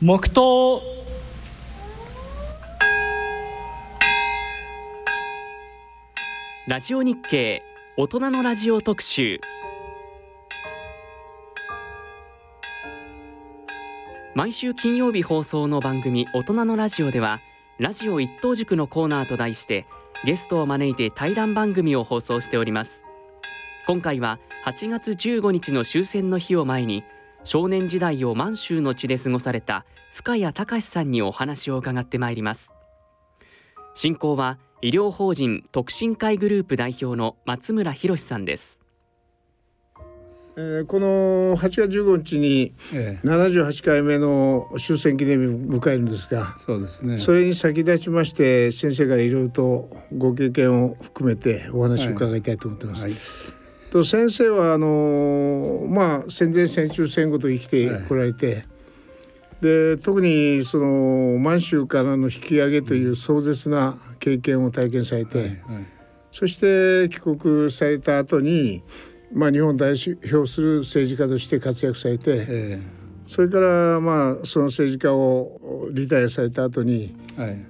黙祷ラジオ日経大人のラジオ特集。毎週金曜日放送の番組大人のラジオではラジオ一等塾のコーナーと題してゲストを招いて対談番組を放送しております。今回は8月15日の終戦の日を前に少年時代を満州の地で過ごされた深谷隆さんにお話を伺ってまいります進行は医療法人特進会グループ代表の松村博さんですえーこの8月15日にええ、78回目の終戦記念日を迎えるんですがそうですね。それに先立ちまして先生からいろいろとご経験を含めてお話を伺いたいと思ってます。はい、と先生はあのまあ戦前戦中戦後と生きてこられて、で特にその満州からの引き上げという壮絶な経験を体験されて、はい、はい、そして帰国された後にまあ日本を代表する政治家として活躍されて、えそれからまあその政治家をリタイアされた後に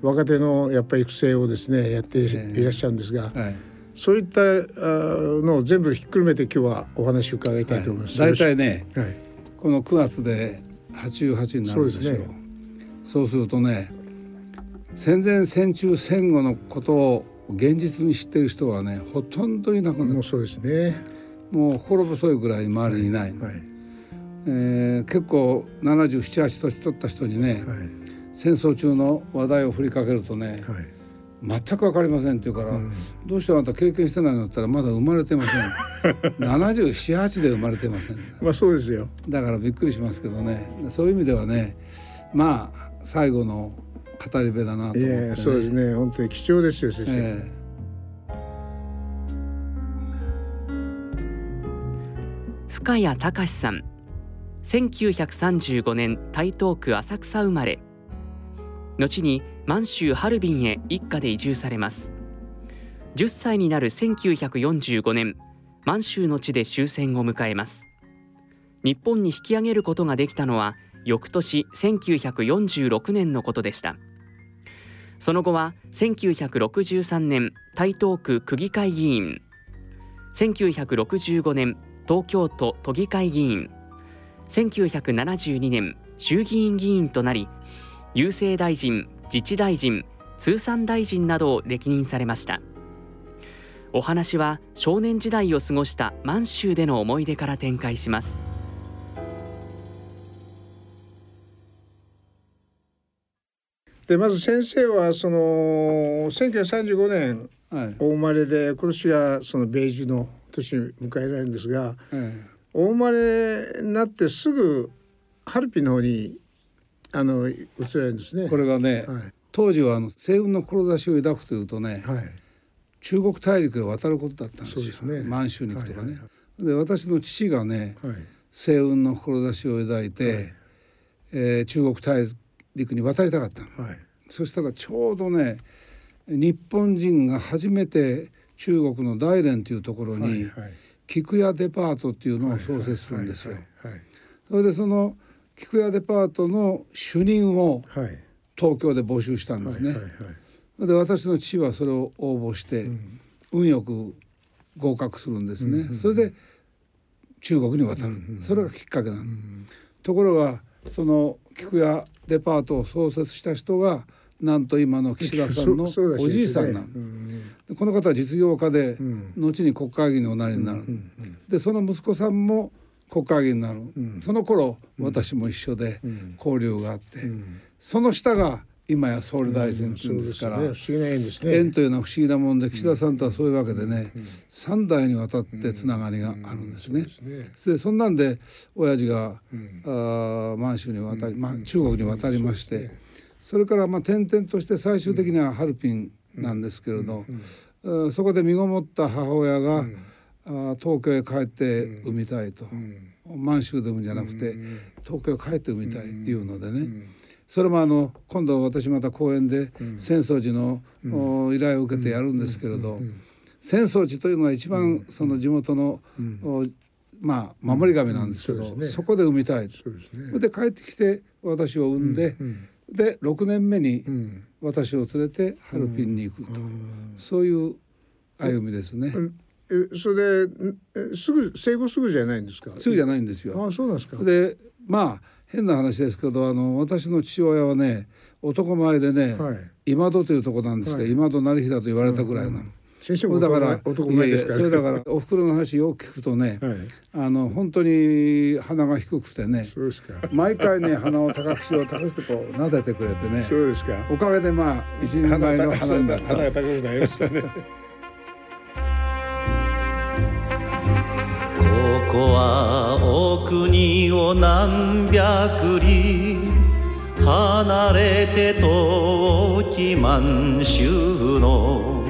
若手のやっぱり育成をですねやっていらっしゃるんですが、はい。そういったのを全部ひっくるめて今日はお話を伺いたいと思います。大体ね、はい、この9月で88になるんですよ。そうねそうするとね、戦前戦中戦後のことを現実に知ってる人はね、ほとんどいなくなる。もうそうですね。もう心細いぐらい周りにいない。はいえー結構77、8年取った人にね、はい戦争中の話題を振りかけるとね、はい。全く分かりませんって言うから、うん。どうしてあなた経験してないのって言ったらまだ生まれてません。778で生まれてません。まあそうですよ。だからびっくりしますけどね。そういう意味ではねまあ最後の語り部だなと思って、いね、やそうですね。本当に貴重ですよ先生。え深谷隆さん。1935年台東区浅草生まれ。後に満州ハルビンへ一家で移住されます。10歳になる1945年満州の地で終戦を迎えます。日本に引き上げることができたのは翌年1946年のことでした。その後は1963年台東区区議会議員。1965年東京都都議会議員。1972年衆議院議員となり郵政大臣自治大臣通産大臣などを歴任されました。お話は少年時代を過ごした満州での思い出から展開します。でまず先生はその1935年お生まれで今年がその米寿の年に迎えられるんですが、えお生まれになってすぐハルピの方にあの移らですね。えこれがね、はい。当時はあの西軍の志を抱くというとね、はい。中国大陸へ渡ることだったんですよ。すね。満州に行くとかね、はいはで私の父がねはい。西雲の志を抱いて、はい。えー中国大陸に渡りたかったの。はい。そしたらちょうどね日本人が初めて中国の大連というところにはいはい。菊屋デパートっていうのを創設するんですよ。はいはい。それでその菊屋デパートの主任を東京で募集したんですね。で私の父はそれを応募して、うん。運よく合格するんですね。うんうんそれで中国に渡る、うんうんそれがきっかけなの。うんところがその菊屋デパートを創設した人がなんと今の岸田さんのおじいさんなの。うんでこの方は実業家で、うん。後に国会議員におなりになる。うんうん。でその息子さんも国会議員になる。ん。その頃、私も一緒でうん。交流があって、うん。その下が今や総理大臣っていうんですから、縁というのは不思議なもんで岸田さんとはそういうわけでね、三代にわたってつながりがあるんですね。そうでそんなんで親父が、うん。あー満州に渡り、まあ、中国に渡りまして、それからまあ転々として最終的にはハルピンなんですけれど、うん。そこで身ごもった母親が、あー東京へ帰って産みたいと、満州で産むんじゃなくて、東京へ帰って産みたいっていうのでね、それもあの今度私また公演で浅草寺の、お依頼を受けてやるんですけれど、浅草寺というのは一番その地元の、おまあ守り神なんですけど、うん。そこで産みたいそうで帰ってきて私を産んで、で6年目に私を連れてハルピンに行くと、そういう歩みですね。えそれですぐ生後すぐじゃないんですか？すぐじゃないんですよ。あそうなんですか。でまあ変な話ですけどあの私の父親はね男前でね、はい、今戸というとこなんですけど、はい、今戸成平と言われたぐらいなの。うんうん。先生もだから男前ですから、ね、それだからお袋の話を聞くとね、はい、あの本当に鼻が低くてねそうですか。毎回ね鼻を高くしよう高くしてこう撫でてくれてねそうですか。おかげでまあ一人前の鼻になった。鼻が高くなりましたねここはお国を何百里離れて遠き満州の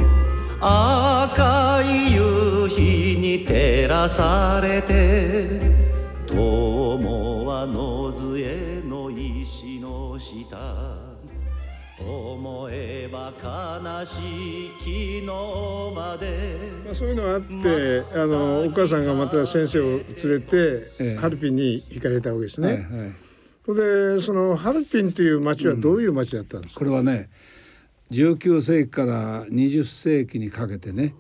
赤い夕日に照らされて友は野杖の石の下。思えば悲しい昨日まで、まあ、そういうのがあってあのお母さんがまた先生を連れて、ええ、ハルピンに行かれたわけですね。はいはい、でそのハルピンという町はどういう町だったんですか、うん、これはね19世紀から20世紀にかけてね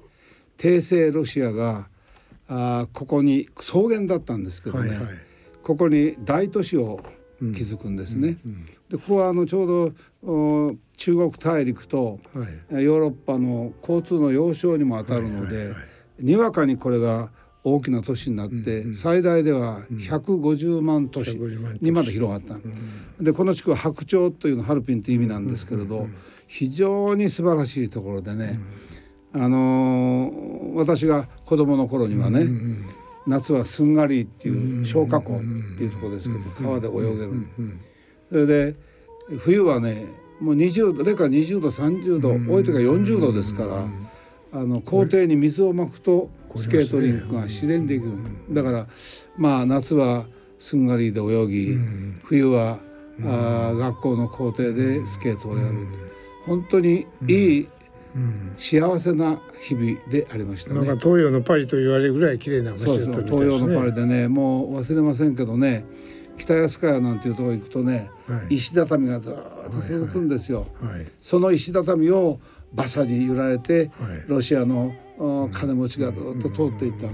帝政ロシアがあここに草原だったんですけどね、はいはい、ここに大都市を築くんですね。うんうんうん、でここはあのちょうど中国大陸と、はい、ヨーロッパの交通の要衝にもあたるので、にわかにこれが大きな都市になって、うんうん、最大では150万都市にまで広がった。うん。うん、でこの地区は白鳥というのはハルピンという意味なんですけれど、うんうんうん。非常に素晴らしいところでね、うん、あのー、私が子供の頃にはね、うん、夏はすんがりっていう消火湖っていうところですけど、川で泳げる、それで冬はねもう20度零下20度30度、多い時は40度ですから、あの校庭に水をまくとスケートリンクが自然できる、だからまあ夏はすんがりで泳ぎ、冬はあ学校の校庭でスケートをやる。本当にいい、幸せな日々でありましたね。なんか東洋のパリと言われるぐらい綺麗な場所だったみたいですね。東洋のパリでね、もう忘れませんけどね、北安川なんていうところ行くとね、はい、石畳がずっと続くんですよ。はい。はい、その石畳を馬車に揺られて、ロシアの金持ちがずっと通っていった。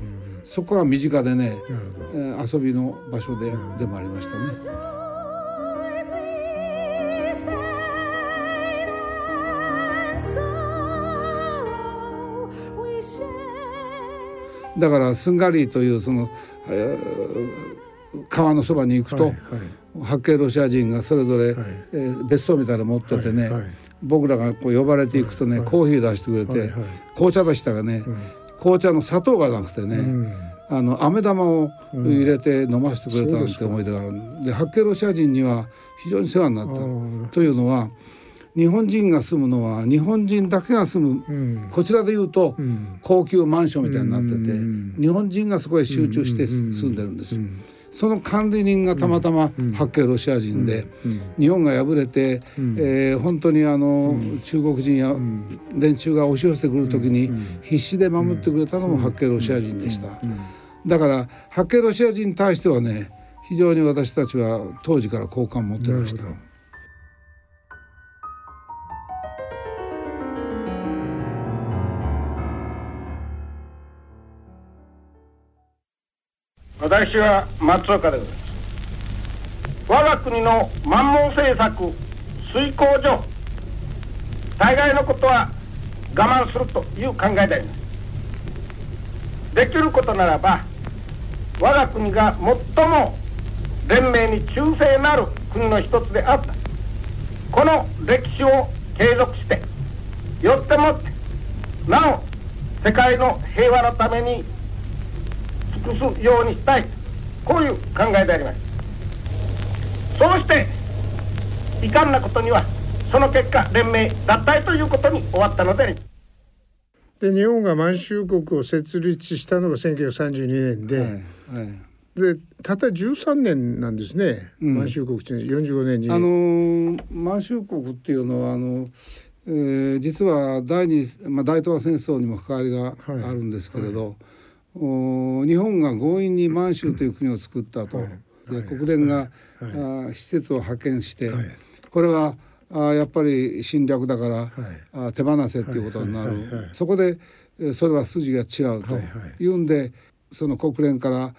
そこが身近でね、遊びの場所ででもありましたね。だからスンガリーというその、えー、川のそばに行くと、はいはい、八景ロシア人がそれぞれ、はい、えー、別荘みたいなの持っててね、はいはい、僕らがこう呼ばれていくとね、コーヒー出してくれて、はいはい、紅茶出したがね、紅茶の砂糖がなくてね、うん。あの飴玉を入れて飲ませてくれたんって思い出がある、うん、で八景ロシア人には非常に世話になったというのは日本人が住むのは日本人だけが住む、うん、こちらでいうと、うん、高級マンションみたいになってて、うん、日本人がそこへ集中して住んでるんですよ。その管理人がたまたま八景ロシア人で、日本が敗れて、えー、本当にあの、中国人や連中が押し寄せてくる時に必死で守ってくれたのも八景ロシア人でした。だから八景ロシア人に対してはね非常に私たちは当時から好感を持ってました。私は松岡です。我が国の満蒙政策遂行上大概のことは我慢するという考えであります。できることならば我が国が最も連盟に忠誠なる国の一つであった。この歴史を継続してよってもってなお世界の平和のために尽くすようにしたい。こういう考えであります。そうして遺憾なことにはその結果連盟脱退ということに終わったのであります。で日本が満州国を設立したのが1932年で、はいはい。でたった13年なんですね、うん、満州国って45年に。あのー、満州国っていうのはあの、えー、実は第二、まあ、大東亜戦争にも関わりがあるんですけれど、はいはい日本が強引に満州という国を作ったと、で国連が、あ施設を派遣して、これはあやっぱり侵略だから、あ手放せっていうことになる、そこでそれは筋が違うというんで、その国連から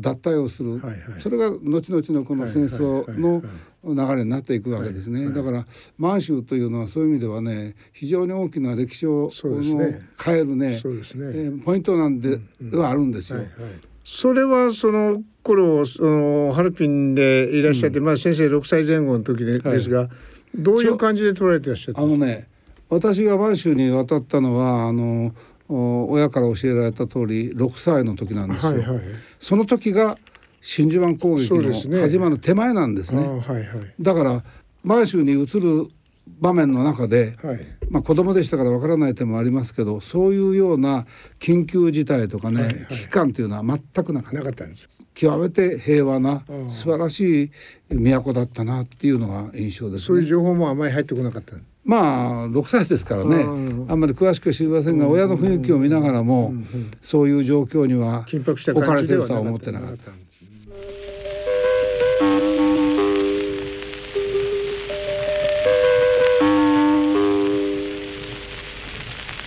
脱退をする、それが後々のこの戦争の流れになっていくわけですね、だから満州というのはそういう意味ではね非常に大きな歴史を変えるねね、えー、ポイントなんで,、はあるんですよ。それはその頃そのハルピンでいらっしゃって、まあ先生6歳前後の時で,、ですがどういう感じで捉えてらっしゃったあのね私が満州に渡ったのはあの親から教えられた通り6歳の時なんですよ。はいはい、その時が真珠湾攻撃の始まる手前なんですね。すねはいはい、だから満州に移る場面の中で、はい、まあ子供でしたからわからない点もありますけどそういうような緊急事態とかね、はいはい、危機感というのは全くなかった。なかったんです。極めて平和な素晴らしい都だったなっていうのが印象です、ね、そういう情報もあまり入ってこなかったまあ6歳ですからねあんまり詳しく知りませんが親の雰囲気を見ながらもそういう状況には置かれてるとは思ってなかった。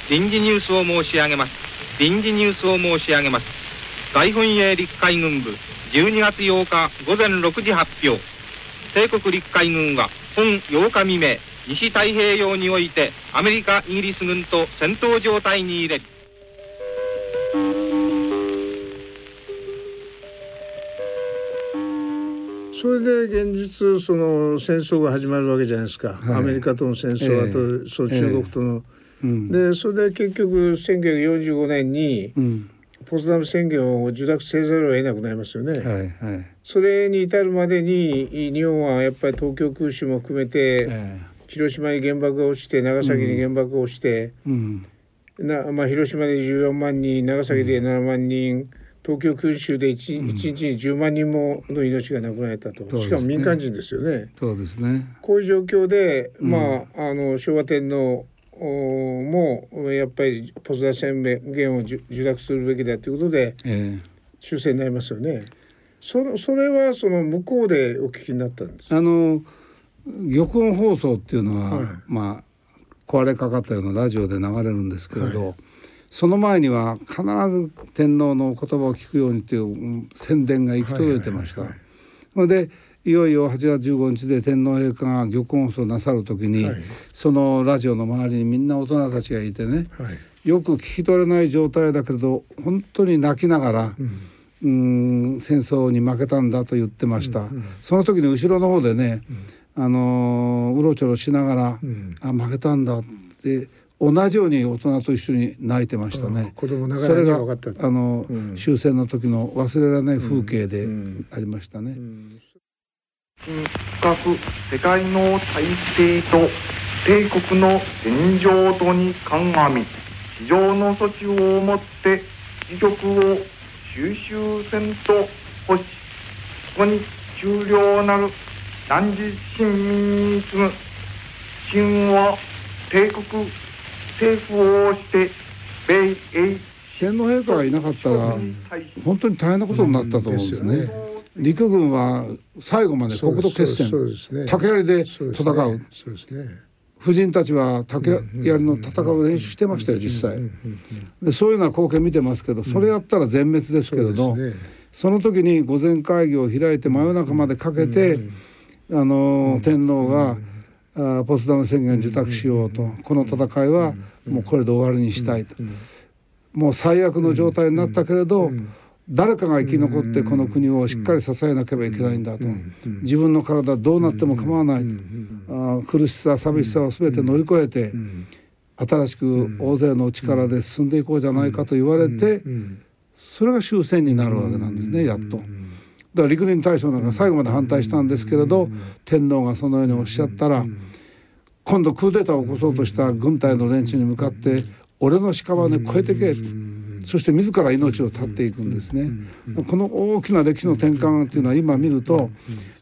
臨時ニュースを申し上げます。臨時ニュースを申し上げます。大本営陸海軍部12月8日午前6時発表。帝国陸海軍は本8日未明、西太平洋においてアメリカ、イギリス軍と戦闘状態に入れる。それで現実その戦争が始まるわけじゃないですか、はい、アメリカとの戦争、えー、あとその中国との、えーでそれで結局1945年に、ポツダム宣言を受諾せざるを得なくなりますよね。はいはい、それに至るまでに日本はやっぱり東京空襲も含めて、えー、広島に原爆が落ちて長崎に原爆が落ちて、うん、なまあ、広島で14万人長崎で7万人、東京空襲で 1,、うん、1日に10万人もの命がなくなったと、しかも民間人ですよね。そうですね。こういう状況で、まあ、あの昭和天皇もやっぱりポツダ宣言を受諾するべきだということで、修正になりますよね。そそれはその向こうでお聞きになったんです。あの玉音放送っていうのは、はい、まあ壊れかかったようなラジオで流れるんですけれど、はい、その前には必ず天皇の言葉を聞くようにという宣伝が行き届いてました。でいよいよ8月15日で天皇陛下が玉音放送なさる時に、はい、そのラジオの周りにみんな大人たちがいてね、はい、よく聞き取れない状態だけど本当に泣きながら、うん、うん戦争に負けたんだと言ってました。うんうん、その時に後ろの方でね、うん、あのうろちょろしながら、うん、あ負けたんだって同じように大人と一緒に泣いてましたね。子供ながらに分かった。あの、うん、終戦の時の忘れられない風景でありましたね。深く世界の体制と帝国の現状とに鑑み非常の措置をもって自局を収集せんと欲しここに終了なる男児親民に次ぐ秦は帝国政府をして米英天皇陛下がいなかったら本当に大変なことになったと思うんですね。陸軍は最後まで国土決戦、ね、竹槍で戦う。そうですね。婦人たちは竹槍の戦う練習してましたよ実際。でそういうような光景見てますけどそれやったら全滅ですけれど、ね、その時に御前会議を開いて真夜中までかけて、あの天皇が、あポツダム宣言受託しようとこの戦いはもうこれで終わりにしたいと。もう最悪の状態になったけれど、誰かが生き残ってこの国をしっかり支えなければいけないんだと。自分の体どうなっても構わないと。苦しさ寂しさを全て乗り越えて新しく大勢の力で進んでいこうじゃないかと言われてそれが終戦になるわけなんですねやっと。だから陸林大将なんか最後まで反対したんですけれど天皇がそのようにおっしゃったら今度クーデターを起こそうとした軍隊の連中に向かって「俺の屍越えてけ」そして自ら命を絶っていくんですね。この大きな歴史の転換というのは今見ると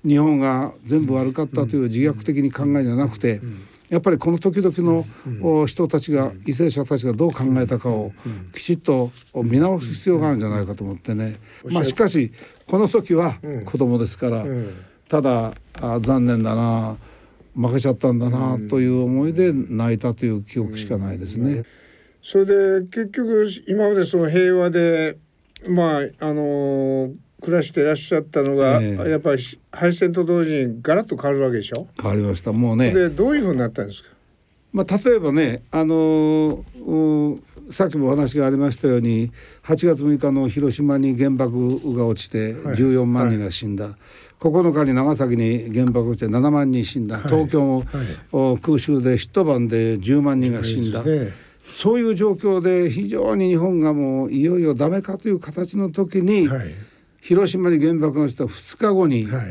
日本が全部悪かったという自虐的に考えじゃなくてやっぱりこの時々の、お人たちが為政者たちがどう考えたかをきちっと見直す必要があるんじゃないかと思ってね、まあ、しかしこの時は子供ですから、ただあ残念だな負けちゃったんだなという思いで泣いたという記憶しかないですね。それで結局今までその平和でまああの暮らしていらっしゃったのが、ええ。やっぱり敗戦と同時にガラッと変わるわけでしょ？変わりました。もうね。でどういうふうになったんですか？まあ、例えばね、あのーうさっきもお話がありましたように8月6日の広島に原爆が落ちて14万人が死んだ、9日に長崎に原爆が落ちて7万人死んだ、東京も、お空襲で一晩で10万人が死んだ、そういう状況で非常に日本がもういよいよダメかという形の時に、はい。広島に原爆が落ちた2日後に、はい。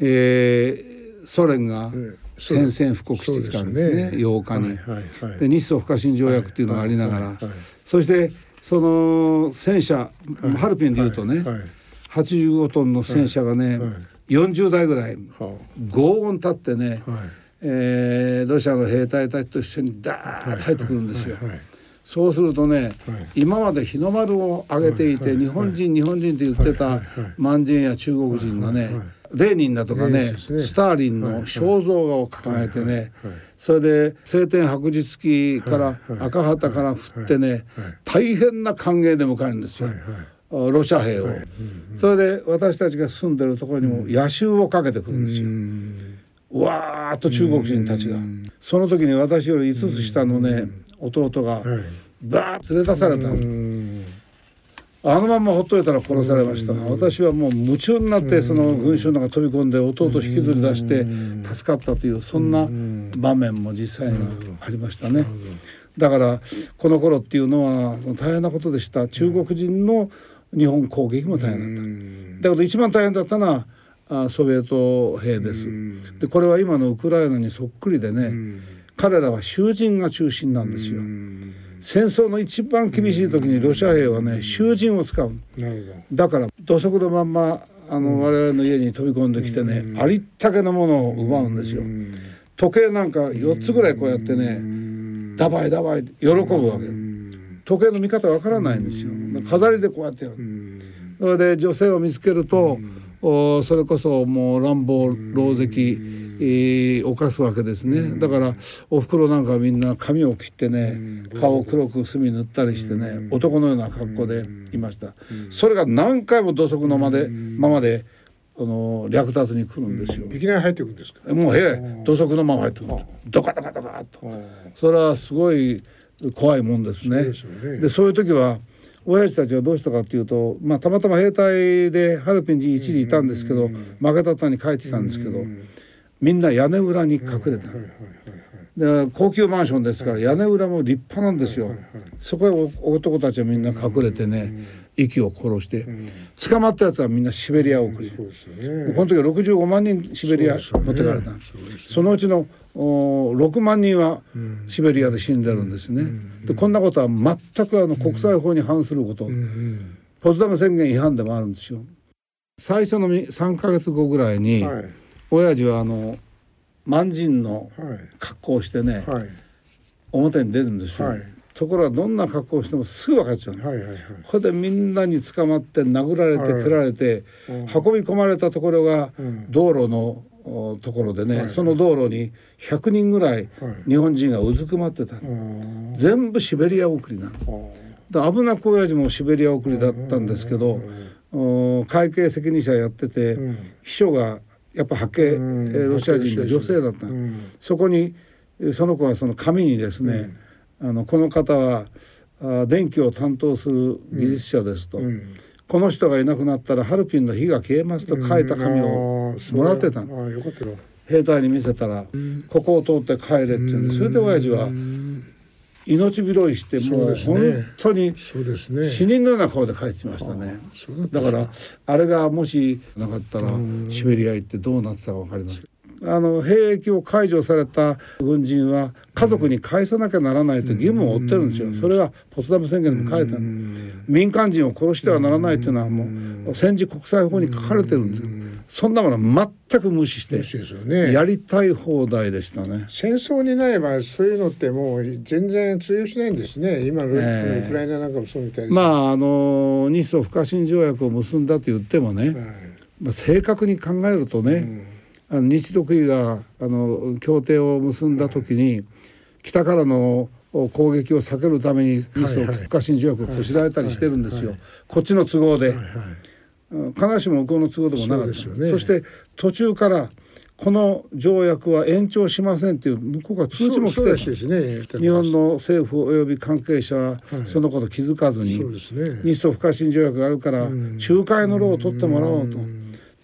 えーソ連がん宣戦布告してきたんですね。ですね。8日に。はいはいはい。で日ソ不可侵条約っていうのがありながら、はいはいはい。そしてその戦車、ハルピンでいうとね、はい85トンの戦車がね、はい。40台ぐらいは轟音立ってね、あはい。えーロシアの兵隊たちと一緒にダーッと入ってくるんですよ。はいはい。そうするとね、今まで日の丸を上げていて、日本人日本人って言ってた満人や中国人がね、レーニンだとかねね。スターリンの肖像画を掲げてねそれで青天白日旗から赤旗から振ってね大変な歓迎で迎えるんですよ。ロシア兵を、それで私たちが住んでるところにも野襲をかけてくるんですよ。うわーっと中国人たちが。その時に私より5つ下のね弟がバーッと連れ出されたのあのまんまほっといたら殺されました。が私はもう夢中になってその群衆の中飛び込んで弟を引きずり出して助かったというそんな場面も実際にはありましたね。だからこの頃っていうのは大変なことでした。中国人の日本攻撃も大変だった。だけど一番大変だったのはあソビエト兵です。でこれは今のウクライナにそっくりでね彼らは囚人が中心なんですよ。戦争の一番厳しい時にロシア兵はね囚人を使う。だから土足のまんまあの、我々の家に飛び込んできてね、ありったけのものを奪うんですよ。時計なんか4つぐらいこうやってね、ダバイダバイ喜ぶわけ。時計の見方わからないんですよ。飾りでこうやってやる。それで女性を見つけると、おそれこそもう乱暴狼藉、えー犯すわけですね、だからおふくろなんかはみんな髪を切ってね、顔を黒く墨塗ったりしてね、男のような格好でいました、それが何回も土足のまで、ままであの略奪に来るんですよ、ど。いきなり入ってくるんですか？もう部屋へ土足のまま入ってくるドカドカドカっと。それはすごい怖いもんですね。でそういう時は親父たちはどうしたかっていうと、まあ、たまたま兵隊でハルピンに一時いたんですけど負けたったに帰ってきたんですけどみんな屋根裏に隠れた。で高級マンションですから屋根裏も立派なんですよ。そこへお男たちはみんな隠れてね息を殺して捕まったやつはみんなシベリア送り。ね。この時は65万人シベリア持ってかれたそのうちのお6万人はシベリアで死んでるんですね。でこんなことは全くあの国際法に反すること、ポツダム宣言違反でもあるんですよ。最初の3ヶ月後ぐらいに、はい親父はあの満人のはい。格好をしてね、はい。表に出るんですよ。はい。ところがどんな格好をしてもすぐ分かっちゃうの。はいはいはい。ここでみんなに捕まって殴られてはい。蹴られて運び込まれたところがん。道路のおところでねその道路に100人ぐらい日本人がうずくまってた。うん。全部シベリア送りなの。で危なく親父もシベリア送りだったんですけどお会計責任者やってて秘書がやっぱ白系えーロシア人の女性だった。のそこにえーその子はその紙にですねあのこの方はあ電気を担当する技術者ですと、この人がいなくなったらハルピンの火が消えますと書いた紙をもらってたの、ああよかったよ。兵隊に見せたら、ここを通って帰れって言うんでそれで親父は命拾いしてもう本当にそうですね。死人のような顔で帰ってきましたね。だからあれがもしなかったらシベリア行ってどうなってたか分かります。あの兵役を解除された軍人は家族に返さなきゃならないと義務を負ってるんですよ。それはポツダム宣言でも書いてある。民間人を殺してはならないというのはもう戦時国際法に書かれてるんですよ。そんなものは全く無視してやりたい放題でしたね。戦争になればそういうのってもう全然通用しないんですね今のウええクライナなんかもそうみたいですまああの日ソ不可侵条約を結んだと言ってもね、はいまあ、正確に考えるとね、あの日独伊があの協定を結んだ時に、北からの攻撃を避けるために日ソ不可侵条約をこしらえたりしてるんですよ、こっちの都合で、はいうん必ずしも向こうの都合でもなかった。そね。そして途中からこの条約は延長しませんっていう向こうから通知も来てね。日本の政府及び関係者はそのこと気づかずに、そうですね。日ソ不可侵条約があるから仲介の労を取ってもらおうと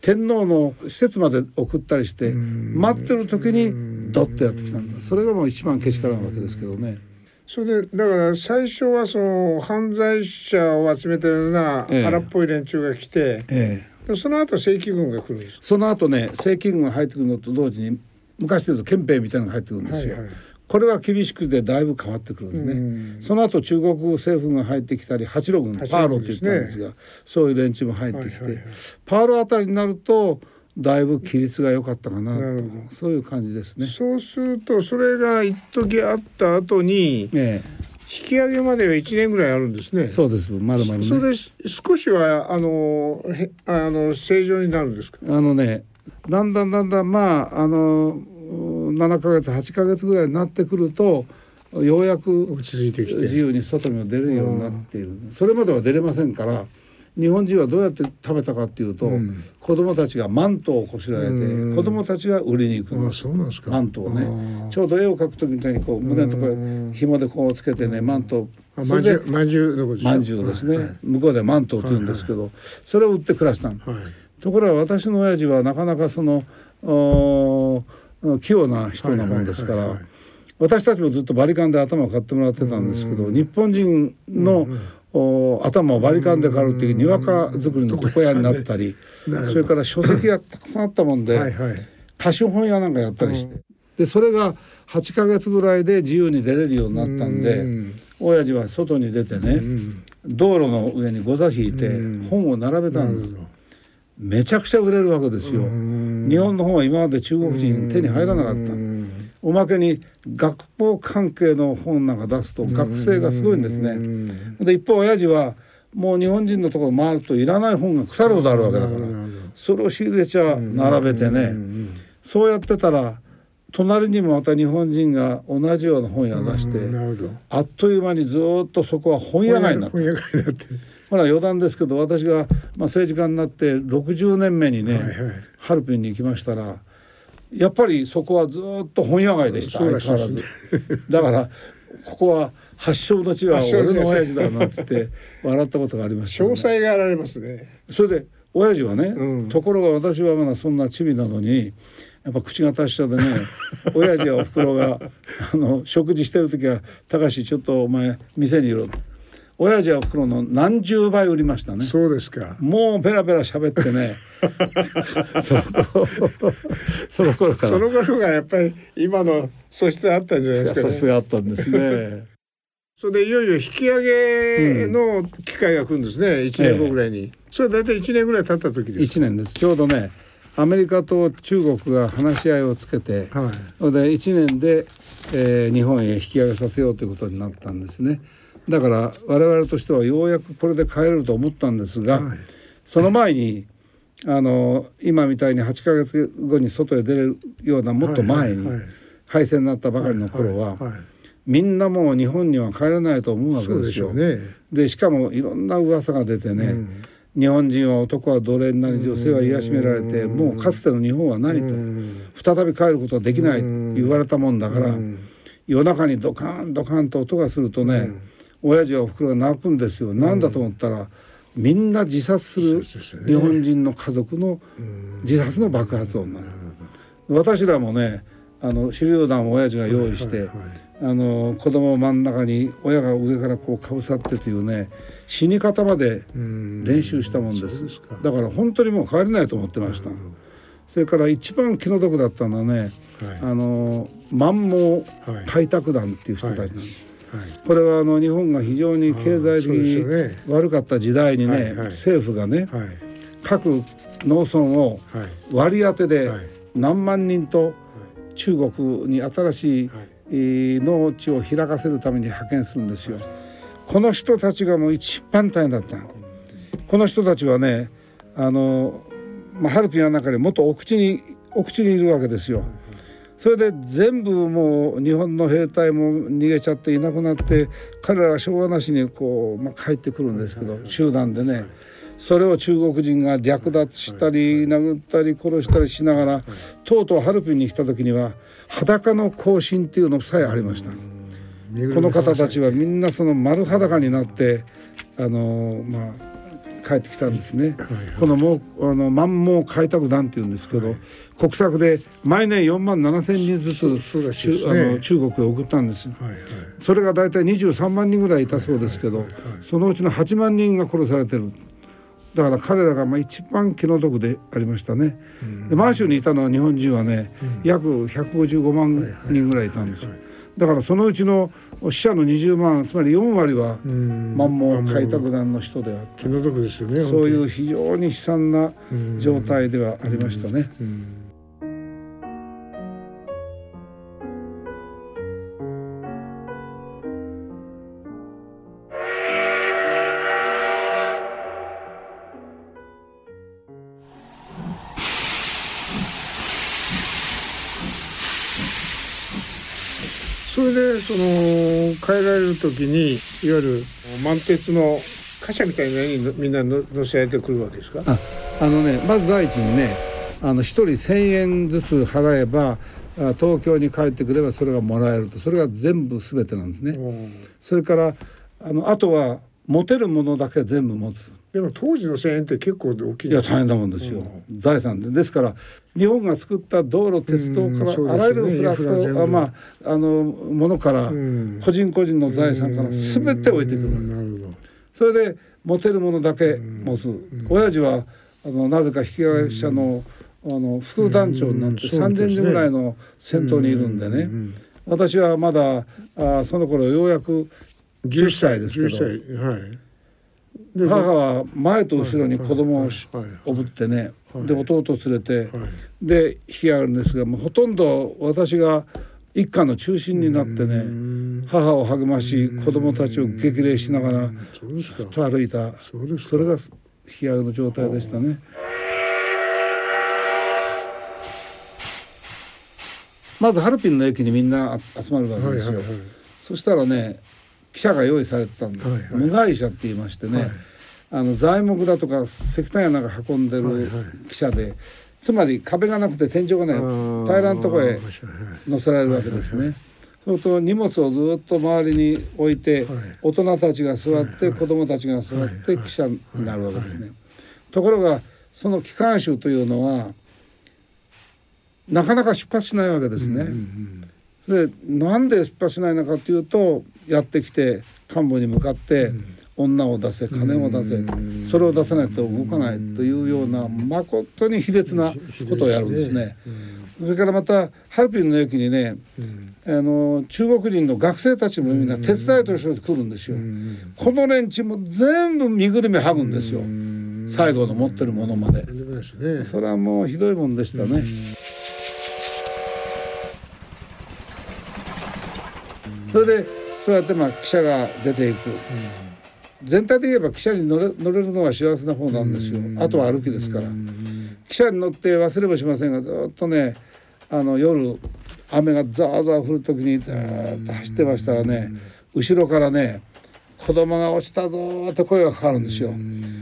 天皇の施設まで送ったりして待ってる時にドッとやってきたんだ。それがもう一番けしからんわけですけどね。それでだから最初はその犯罪者を集めたようなええ。荒っぽい連中が来て、ええ。でその後正規軍が来るんですその後ね正規軍が入ってくるのと同時に昔で言うと憲兵みたいなのが入ってくるんですよ。はいはいこれは厳しくてだいぶ変わってくるんですね。その後中国政府が入ってきたり八路軍パーロって言ったんですがそういう連中も入ってきて、はいはいはい。パーロあたりになるとだいぶ規律が良かったかなと。そういう感じですね。そうするとそれが一時あった後にえ引き上げまでは1年ぐらいあるんですね。え、そうです。まだまだね。それで少しはあのへあの正常になるんですか？あのねだんだんだんだんまああの7ヶ月8ヶ月ぐらいになってくるとようやく落ち着いてきて。自由に外にも出れるようになっている、それまでは出れませんから日本人はどうやって食べたかっていうと、子供たちがマントをこしらえて、子供たちが売りに行くんあですそうなんですか。マントをね。ちょうど絵を描く時みたいにこう胸のところ紐でこうつけてねマント。まんじゅうまんじゅうですね、向こうでマントと言うんですけど、それを売って暮らしたの。はい。ところが私の親父はなかなかそのおー器用な人なもんですから、私たちもずっとバリカンで頭を買ってもらってたんですけど、日本人の、頭をバリカンで買うっていうにわか作りの床屋になったり、それから書籍がたくさんあったもんで、はいはい。多種本屋なんかやったりして、でそれが8ヶ月ぐらいで自由に出れるようになったんで、うん。親父は外に出てね、道路の上にご座引いて本を並べたんです。めちゃくちゃ売れるわけですよ。日本の本は今まで中国人手に入らなかった。おまけに学校関係の本なんか出すと学生がすごいんですね。で一方親父はもう日本人のところ回るといらない本が腐るほどあるわけだからそれを仕入れちゃ並べてねそうやってたら隣にもまた日本人が同じような本屋出してあっという間にずっとそこは本屋街になった本。屋街になってほら余談ですけど私が、まあ、政治家になって60年目にね、はいはい。ハルピンに行きましたらやっぱりそこはずっと本屋街でした。相変わらず。だからここは発祥の地は俺の親父だなっつって笑ったことがありました、詳ね、細があられますね。それで親父はね、うん。ところが私はまだそんなチビなのにやっぱ口が達者でね 親父やおふくろがあの食事してる時は「高志ちょっとお前店にいろ」親父やおふくろの何十倍売りましたね。そうですか。もうペラペラ喋ってね。その頃から。その頃がやっぱり今の素質あったんじゃないですかさねすがあったんですね。それでいよいよ引き上げの機会が来るんですね、1年後ぐらいに、それ大体1年ぐらい経った時です1年です。ちょうどねアメリカと中国が話し合いをつけて、はい。それで1年で、えー日本へ引き上げさせようということになったんですね。だから我々としてはようやくこれで帰れると思ったんですが、はい。その前にあの今みたいに8ヶ月後に外へ出れるようなもっと前に敗戦になったばかりの頃は、みんなもう日本には帰れないと思うわけですよ。でね。でしかもいろんな噂が出てね、日本人は男は奴隷になり女性は癒しめられてもうかつての日本はないと。再び帰ることはできないと言われたもんだから夜中にドカンドカンと音がするとね親父やおふくろが泣くんですよ。なんだと思ったらみんな自殺する日本人の家族の自殺の爆発音になる。私らもねあの手榴弾を親父が用意して、あの子供を真ん中に親が上からこうかぶさってというね死に方まで練習したもんです,、だから本当にもう帰れないと思ってました、それから一番気の毒だったのはね、はい。あの満蒙はい。開拓団っていう人たちなんです、はいこれはあの日本が非常に経済的に悪かった時代にね、政府がね、はい。各農村をはい。割り当てではい。何万人と中国に新しい、農地を開かせるために派遣するんですよ。この人たちがもう一番大変だった。この人たちはねあの、まあ、ハルピンの中でもっと奥地に奥地にいるわけですよ。それで全部もう日本の兵隊も逃げちゃっていなくなって彼らはしょうがなしにこう、まあ、帰ってくるんですけど集団でね。それを中国人が略奪したり殴ったり殺したりしながらとうとうハルピンに来た時には裸の行進っていうのさえありました。この方たちはみんなその丸裸になってあのまあ帰ってきたんですね。このもうあの満蒙開拓団っていうんですけど、国策で毎年4万7千人ずつね。あの中国へ送ったんですよ。はいはい。それが大体23万人ぐらいいたそうですけど、そのうちの8万人が殺されてる。だから彼らがまあ一番気の毒でありましたね。で満州にいたのは日本人はね、約155万人ぐらいいたんですよ。だからそのうちの死者の20万つまり4割はうん。満蒙開拓団の人であって気の毒ですよねそういう非常に悲惨な状態ではありましたね。それでその帰られる時にいわゆる満鉄の貨車みたいなのにみんなの乗せられてくるわけですか？ああのねまず第一にねあの1人1,000円ずつ払えばあ東京に帰ってくればそれがもらえるとそれが全部全てなんですね。それからあのあとは持てるものだけ全部持つ。でも当時の1,000円って結構大きいいや大変なもんですよ、財産で。ですから日本が作った道路鉄道から、ね。あらゆるフラストあまああのものから、ん。個人個人の財産から全て置いてくる、なるそれで持てるものだけ持つ、親父はあのなぜか引き合い者の,、あの副団長になってうん。そうですね。3,000人ぐらいの先頭にいるんでね、私はまだあその頃ようやく10歳ですけど。10歳。はい。で母は前と後ろに子供をおぶってねで弟を連れてはい。で引き上がるんですがもうほとんど私が一家の中心になってね母を励まし子供たちを激励しながらそうですか。と歩いた。それが引き上げの状態でしたね。まずハルピンの駅にみんな集まるわけですよ。そしたらね記者が用意されてたんで、はいはい。無害者って言いましてね、はい。あの材木だとか石炭やなんか運んでるはいはい。記者で、つまり壁がなくて天井がね平らなとこへはい。乗せられるわけですね。そうすると荷物をずっと周りに置いて、はい。大人たちが座って、子供たちが座って記者になるわけですね。ところがその機関集というのはなかなか出発しないわけですね。それでなんで出発しないのかというとやってきて幹部に向かって、女を出せ金を出せ、それを出さないと動かないというようなまことに卑劣なことをやるんですね。それからまたハルピンの駅にね、あの中国人の学生たちもみんな手伝いとして来るんですよ。この連中も全部身ぐるみ剥ぐんですよ。最後の持ってるものまで。それはもうひどいもんでしたね。それでそうやってまあ記者が出ていく。全体で言えば汽車に乗れ乗れるのは幸せな方なんですよ。あとは歩きですから。汽車に乗って忘れもしませんがずっとねあの夜雨がザーザー降る時にずーっと走ってましたらね後ろからね「子供が落ちたぞ」って声がかかるんですよ。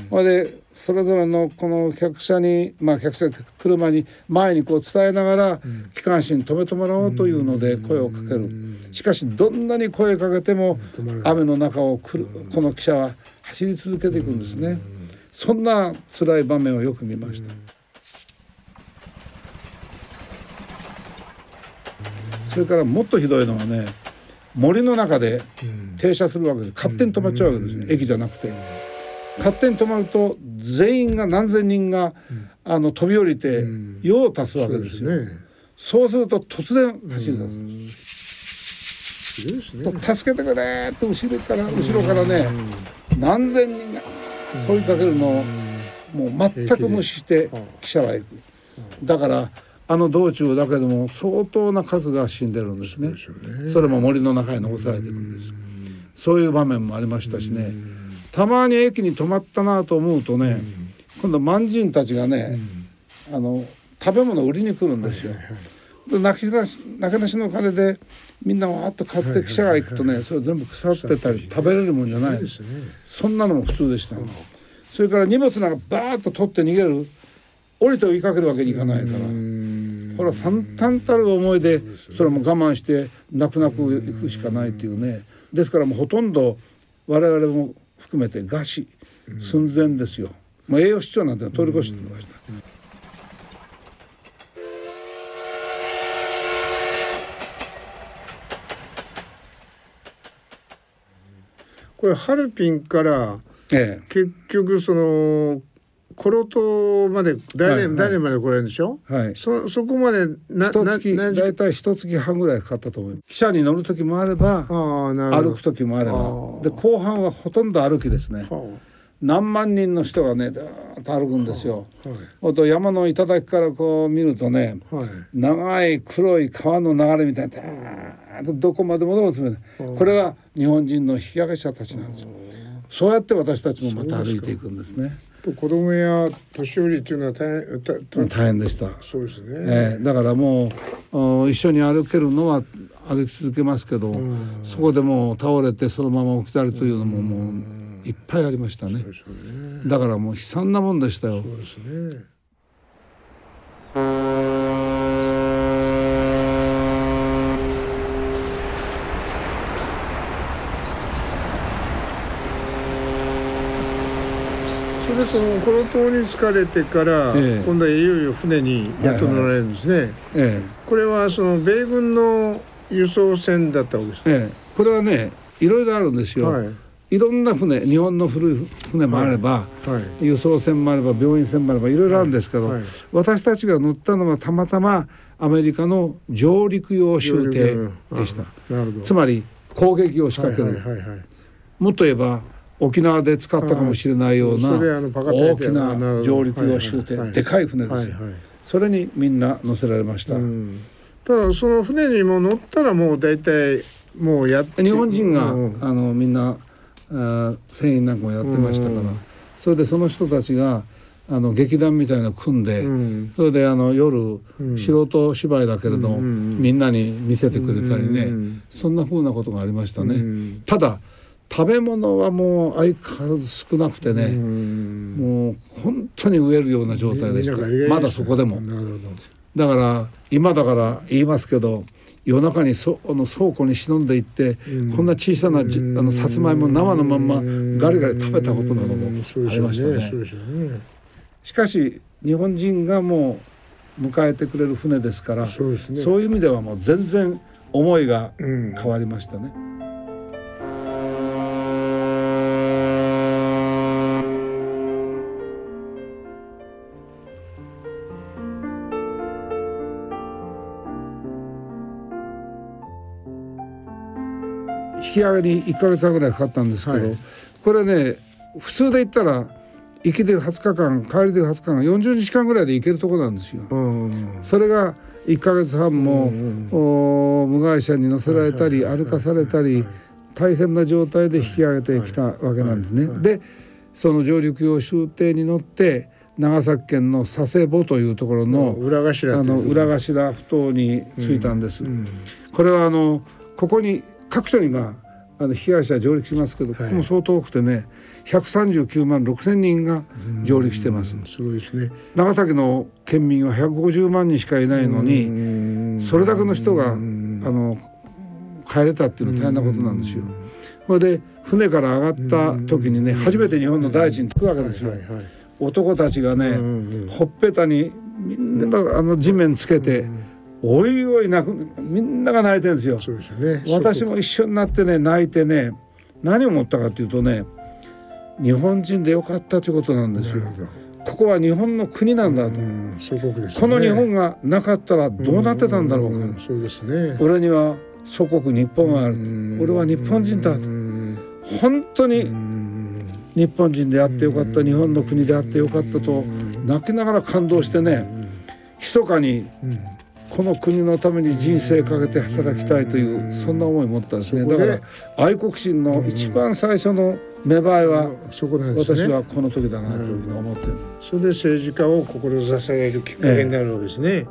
それでそれぞれのこの客車にまあ客車車に前にこう伝えながら機関士に止めてもらおうというので声をかける。しかしどんなに声かけても雨の中を来るこの汽車は走り続けていくんですね。そんな辛い場面をよく見ました。それからもっとひどいのはね森の中で停車するわけです。勝手に止まっちゃうわけですね、駅じゃなくて勝手に止まると全員が何千人が、あの飛び降りて用を足すわけですよ、ね。そうすると突然走り出す、と助けてくれって後ろから後ろからね何千人が問いかけるのをもう全く無視して汽車は行く。だからあの道中だけでも相当な数が死んでるんですね。それも森の中へ残されてるんです。そういう場面もありましたしねたまに駅に止まったなと思うとね今度万人たちがねあの食べ物を売りに来るんですよ。で泣き出し泣き出しの金でみんなわーっと買って汽車が行くとねそれ全部腐ってたり食べれるもんじゃない。そんなのも普通でした、それから荷物なんかバーッと取って逃げる。降りて追いかけるわけにいかないから。これは惨憺たる思いでそれも我慢して泣く泣く行くしかないっていうね。ですからもうほとんど我々も含めて餓死寸前ですよ、まあ、栄養失調なんて通り越してました。これハルピンからええ、結局そのコロトまで大連、はいはい。まで来れるんでしょ？はい。そそこまでな一月大体一月半ぐらいかかったと思います汽車に乗る時もあればああなるほど。歩く時もあれば。で後半はほとんど歩きですね。は何万人の人がねだーっと歩くんですよ。あはい。あと山の頂からこう見るとねはい。長い黒い川の流れみたいなダーッとどこまでもどこ詰めてこれが日本人の引き上げ者たちなんですよ。そうやって私たちもまた歩いていくんですね。と子供や年寄りっていうのは大変大変でした。そうですね、えーだからもうお一緒に歩けるのは歩き続けますけど、そこでもう倒れてそのまま起きたりというのももういっぱいありましたね。だからもう悲惨なもんでしたよ。そうですねでそのコロ島に疲れてから、ええ。今度はいよいよ船にやっと乗られるんですね、えこれはその米軍の輸送船だったわけです。ええ。えこれはねいろいろあるんですよ。はい。い、ろんな船日本の古い船もあれば、はい。輸送船もあれば病院船もあればいろいろあるんですけど、はい。私たちが乗ったのはたまたまアメリカの上陸用舟艇でした。つまり攻撃を仕掛ける、はいはいはいはい。もっと言えば沖縄で使ったかもしれないような大きな上陸用舟艇、はいはいはい。でかい船ですそれにみんな乗せられました、うん。ただその船にも乗ったらもう大体もうやって日本人が、うん。あのみんな船員なんかもやってましたから、うん。それでその人たちがあの劇団みたいなの組んで、うん。それであの夜、ん。素人芝居だけれども、うんみんなに見せてくれたりね、うん。そんな風なことがありましたね、うん。ただ食べ物はもう相変わらず少なくてね、うん。もう本当に飢えるような状態でしたまだそこでも。だから今だから言いますけど夜中にそあの倉庫に忍んでいって、こんな小さなじあのさつまいも生のまんまガリガリ食べたことなどもありましたね。そうでしね。しかし日本人がもう迎えてくれる船ですからそうね。いう意味ではもう全然思いがうん。変わりましたね。引き上げに1か月半ぐらいかかったんですけど、はい。これね普通で言ったら行きで20日間帰りで20日間40日間ぐらいで行けるところなんですよ。うん。それが1か月半も、お無害者に乗せられたり歩かされたり大変な状態で引き上げてきたわけなんですね。でその上陸用舟艇に乗って長崎県の佐世保というところの裏頭あの裏頭埠頭に着いたんです。これはあのここに各所にまああの被害者上陸しますけど、ここも相当多くてね139万6千人が上陸してます。すごいですね。長崎の県民は150万人しかいないのにそれだけの人があの帰れたっていうのは大変なことなんですよ。それで船から上がった時にね初めて日本の大地に着くわけですよ。男たちがねほっぺたにみんなあの地面つけておいおい泣くみんなが泣いてるんですよ。そうですよね私も一緒になってね泣いてね何を思ったかっていうとね日本人でよかったということなんですよ。ここは日本の国なんだと。うん祖国ですねこの日本がなかったらどうなってたんだろうか。んそうですね俺には祖国日本があると。俺は日本人だと。本当に日本人であってよかった日本の国であってよかったと泣きながら感動してね密かにこの国のために人生かけて働きたいというそんな思いを持ったんですね。だから愛国心の一番最初の芽生えは私はこの時だなというふうに思ってる。それで政治家を志されるきっかけになるわけですね。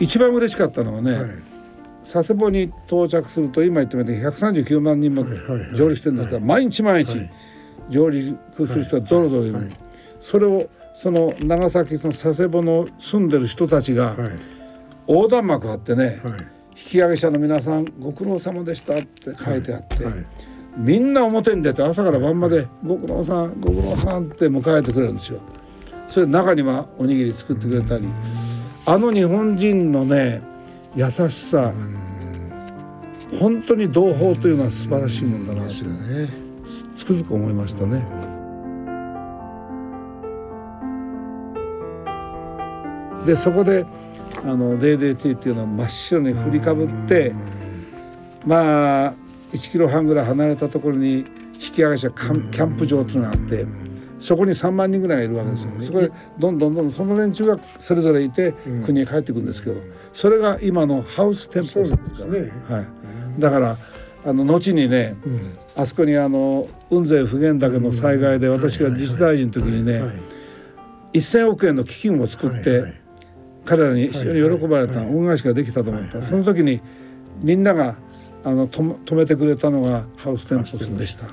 一番嬉しかったのはね、はい佐世保に到着すると今言ったみたいに139万人も上陸してるんですから、毎日毎日はい。上陸する人はゾロゾロいる、それをその長崎その佐世保の住んでる人たちがはい。横断幕貼ってね、はい。引き上げ者の皆さんご苦労様でしたって書いてあって、はい。みんな表に出て朝から晩までご苦労さんご苦労さんって迎えてくれるんですよ。それで中にはおにぎり作ってくれたり。あの日本人のね優しさ本当に同胞というのは素晴らしいもんだなと。つくづく思いましたね。でそこであの DDT っていうのを真っ白に振りかぶってまあ1キロ半ぐらい離れたところに引き上げ者キャンキャンプ場っていうのがあってそこに3万人ぐらいがいるわけですよ。そこでどんどんどんどんその連中がそれぞれいて国へ帰ってくるんですけどそれが今のハウステンポスですからね。はい、だからあの後にね、あそこにあの雲仙普賢岳の災害で私が自治大臣の時にね、はい。1,000億円の基金を作って、はいはい。彼らに非常に喜ばれた恩返しができたと思った、その時にみんながあのとも止めてくれたのがハウステンポスでした。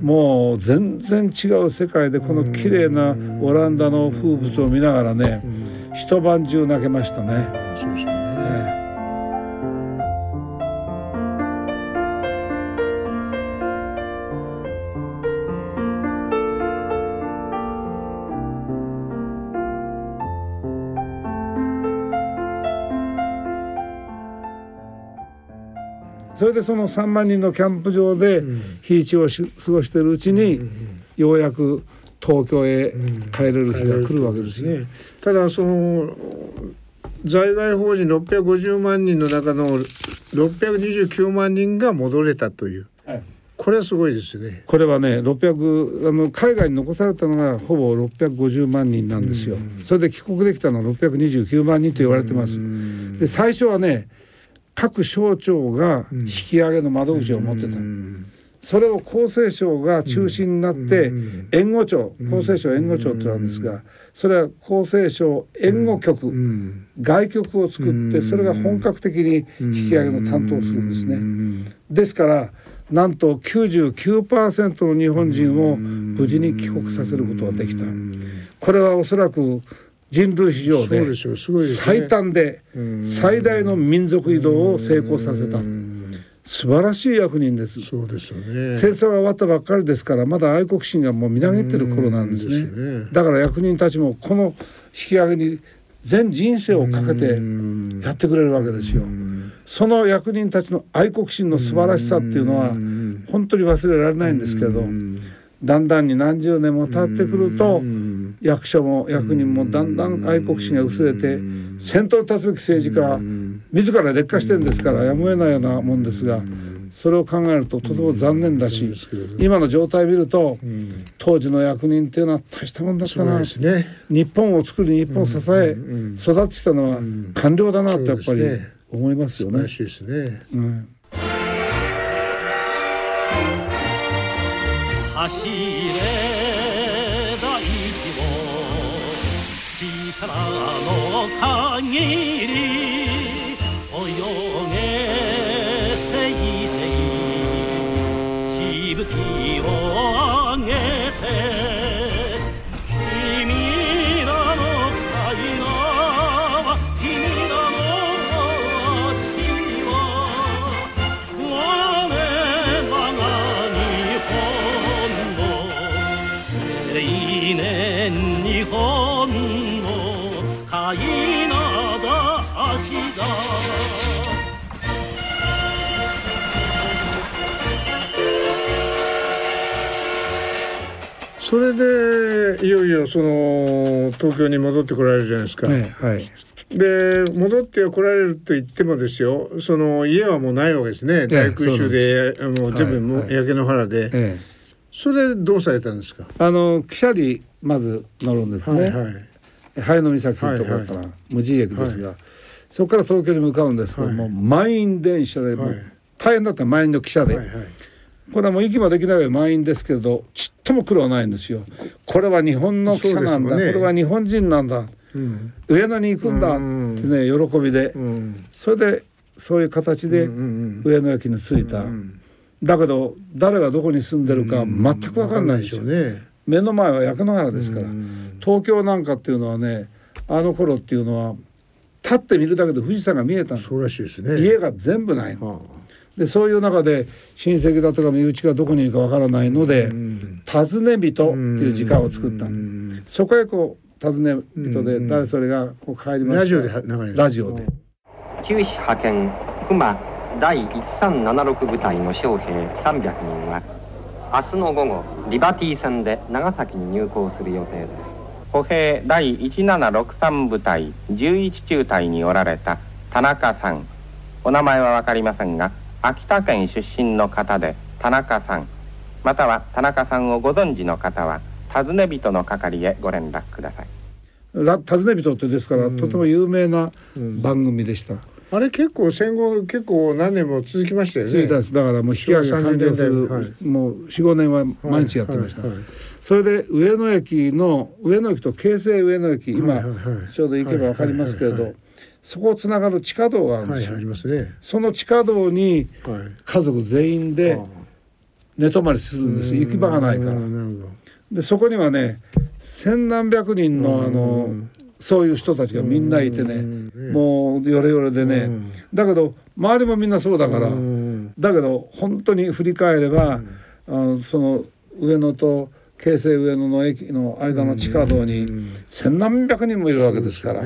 もう全然違う世界でこの綺麗なオランダの風物を見ながらね一晩中泣けましたね。そうですよね。ええそれでその3万人のキャンプ場で日一をし過ごしているうちにようやく東京へ帰れる日が来るわけですね。ね。ただその在外邦人650万人の中の629万人が戻れたというはいこれはすごいですよね。これはね600あの海外に残されたのがほぼ650万人なんですよ。それで帰国できたのは629万人と言われてます。で最初はね各省庁が引き上げの窓口を持ってた。それを厚生省が中心になって援護庁厚生省援護庁ってなんですがそれは厚生省援護局外局を作ってそれが本格的に引き上げの担当をするんですね。ですからなんと99%の日本人を無事に帰国させることができた。これはおそらく人類史上で最短で最大の民族移動を成功させた素晴らしい役人です。そうですよね。戦争が終わったばっかりですからまだ愛国心がもうみなぎってる頃なんですね。ね。だから役人たちもこの引き上げに全人生をかけてやってくれるわけですよ。その役人たちの愛国心の素晴らしさっていうのは本当に忘れられないんですけれどだんだんに何十年も経ってくると役所も役人もだんだん愛国心が薄れて先頭に立つべき政治家は自ら劣化してるんですからやむを得ないようなもんですがそれを考えるととても残念だし今の状態を見ると当時の役人っていうのは大したもんだったな。ですね。日本を作り日本を支え育ってきたのは官僚だなってやっぱり思いますよね。ね。うん。走れ大地を力の限り泳いよいよその東京に戻ってこられるじゃないですか。ねはい。で戻ってこられると言ってもですよその家はもうないわけですね。大空襲であの全部もうはいはい。焼け野原で、ええ。それでどうされたんですか、あの汽車にまず乗るんですね、はいはい。早野岬のところから無人駅ですが、そこから東京に向かうんですけども、満員電車でもうはい。大変だった満員の汽車で、はいはいこれはもう息もできない満員ですけれどちっとも苦労ないんですよ。これは日本の汽車なんだ、ね。これは日本人なんだ。うん。上野に行くんだってうん。ね喜びで、うん。それでそういう形でうん上野駅に着いた、だけど誰がどこに住んでるか全く分かんないでしょわかんね。目の前は焼け野原ですから、うん東京なんかっていうのはねあの頃っていうのは立って見るだけで富士山が見えたの。そうらしいですね。家が全部ないの。はでそういう中で親戚だとか身内がどこにいるかわからないので「尋ね人」っていう時間を作った。のそこへこう尋ね人で誰それがこう帰りました。ラジオで流れる。ラジオで。九死派遣熊第1376部隊の将兵300人は明日の午後リバティ線で長崎に入港する予定です。歩兵第1763部隊11中隊におられた田中さん。お名前は分かりませんが秋田県出身の方で田中さんまたは田中さんをご存知の方は尋ね人の係へご連絡ください。ラ尋ね人ってですから、とても有名な番組でした。あれ結構戦後結構何年も続きましたよね。続いたんです。だからもう引き上げが完了する、昭和30年代もう45年は毎日やってました、はいはいそれで上野駅の上野駅と京成上野駅今、はいはいはいちょうど行けば分かりますけれど、はいはいそこをつながる地下道があるんはいですよ、ありますね。その地下道にはい。家族全員で寝泊まりするんです行き場がないから。でそこにはね千何百人のあのそういう人たちがみんないてねもうヨレヨレでね。だけど周りもみんなそうだからうん。だけど本当に振り返ればあのその上野と京成上野の駅の間の地下道に千何百人もいるわけですから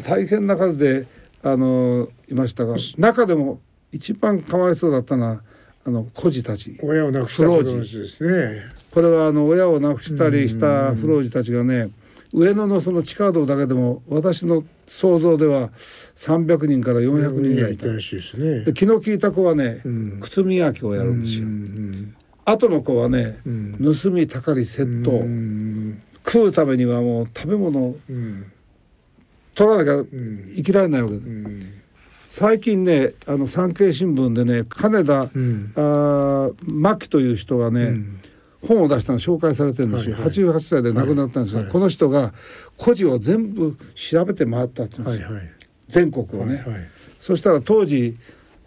大変な数であのいましたが中でも一番かわいそうだったのはあの孤児たち。親を亡くした子供たちですね。これはあの親を亡くしたりした不老児たちがね上野のその地下道だけでも私の想像では300人から400人ぐらいいた。たらしいですね。で気の利いた子はねん。靴磨きをやるんですよ。うん後の子はねん。盗みたかり窃盗。うん。食うためにはもう食べ物をうん取らなきゃ生きられないわけ。でうん最近ねあの産経新聞でね金田、ん。あー牧という人がね、本を出したの紹介されてるんですよ、88歳で亡くなったんですが、この人が孤児を全部調べて回ったって言うんですよ、はいはい。全国をね、はい。そしたら当時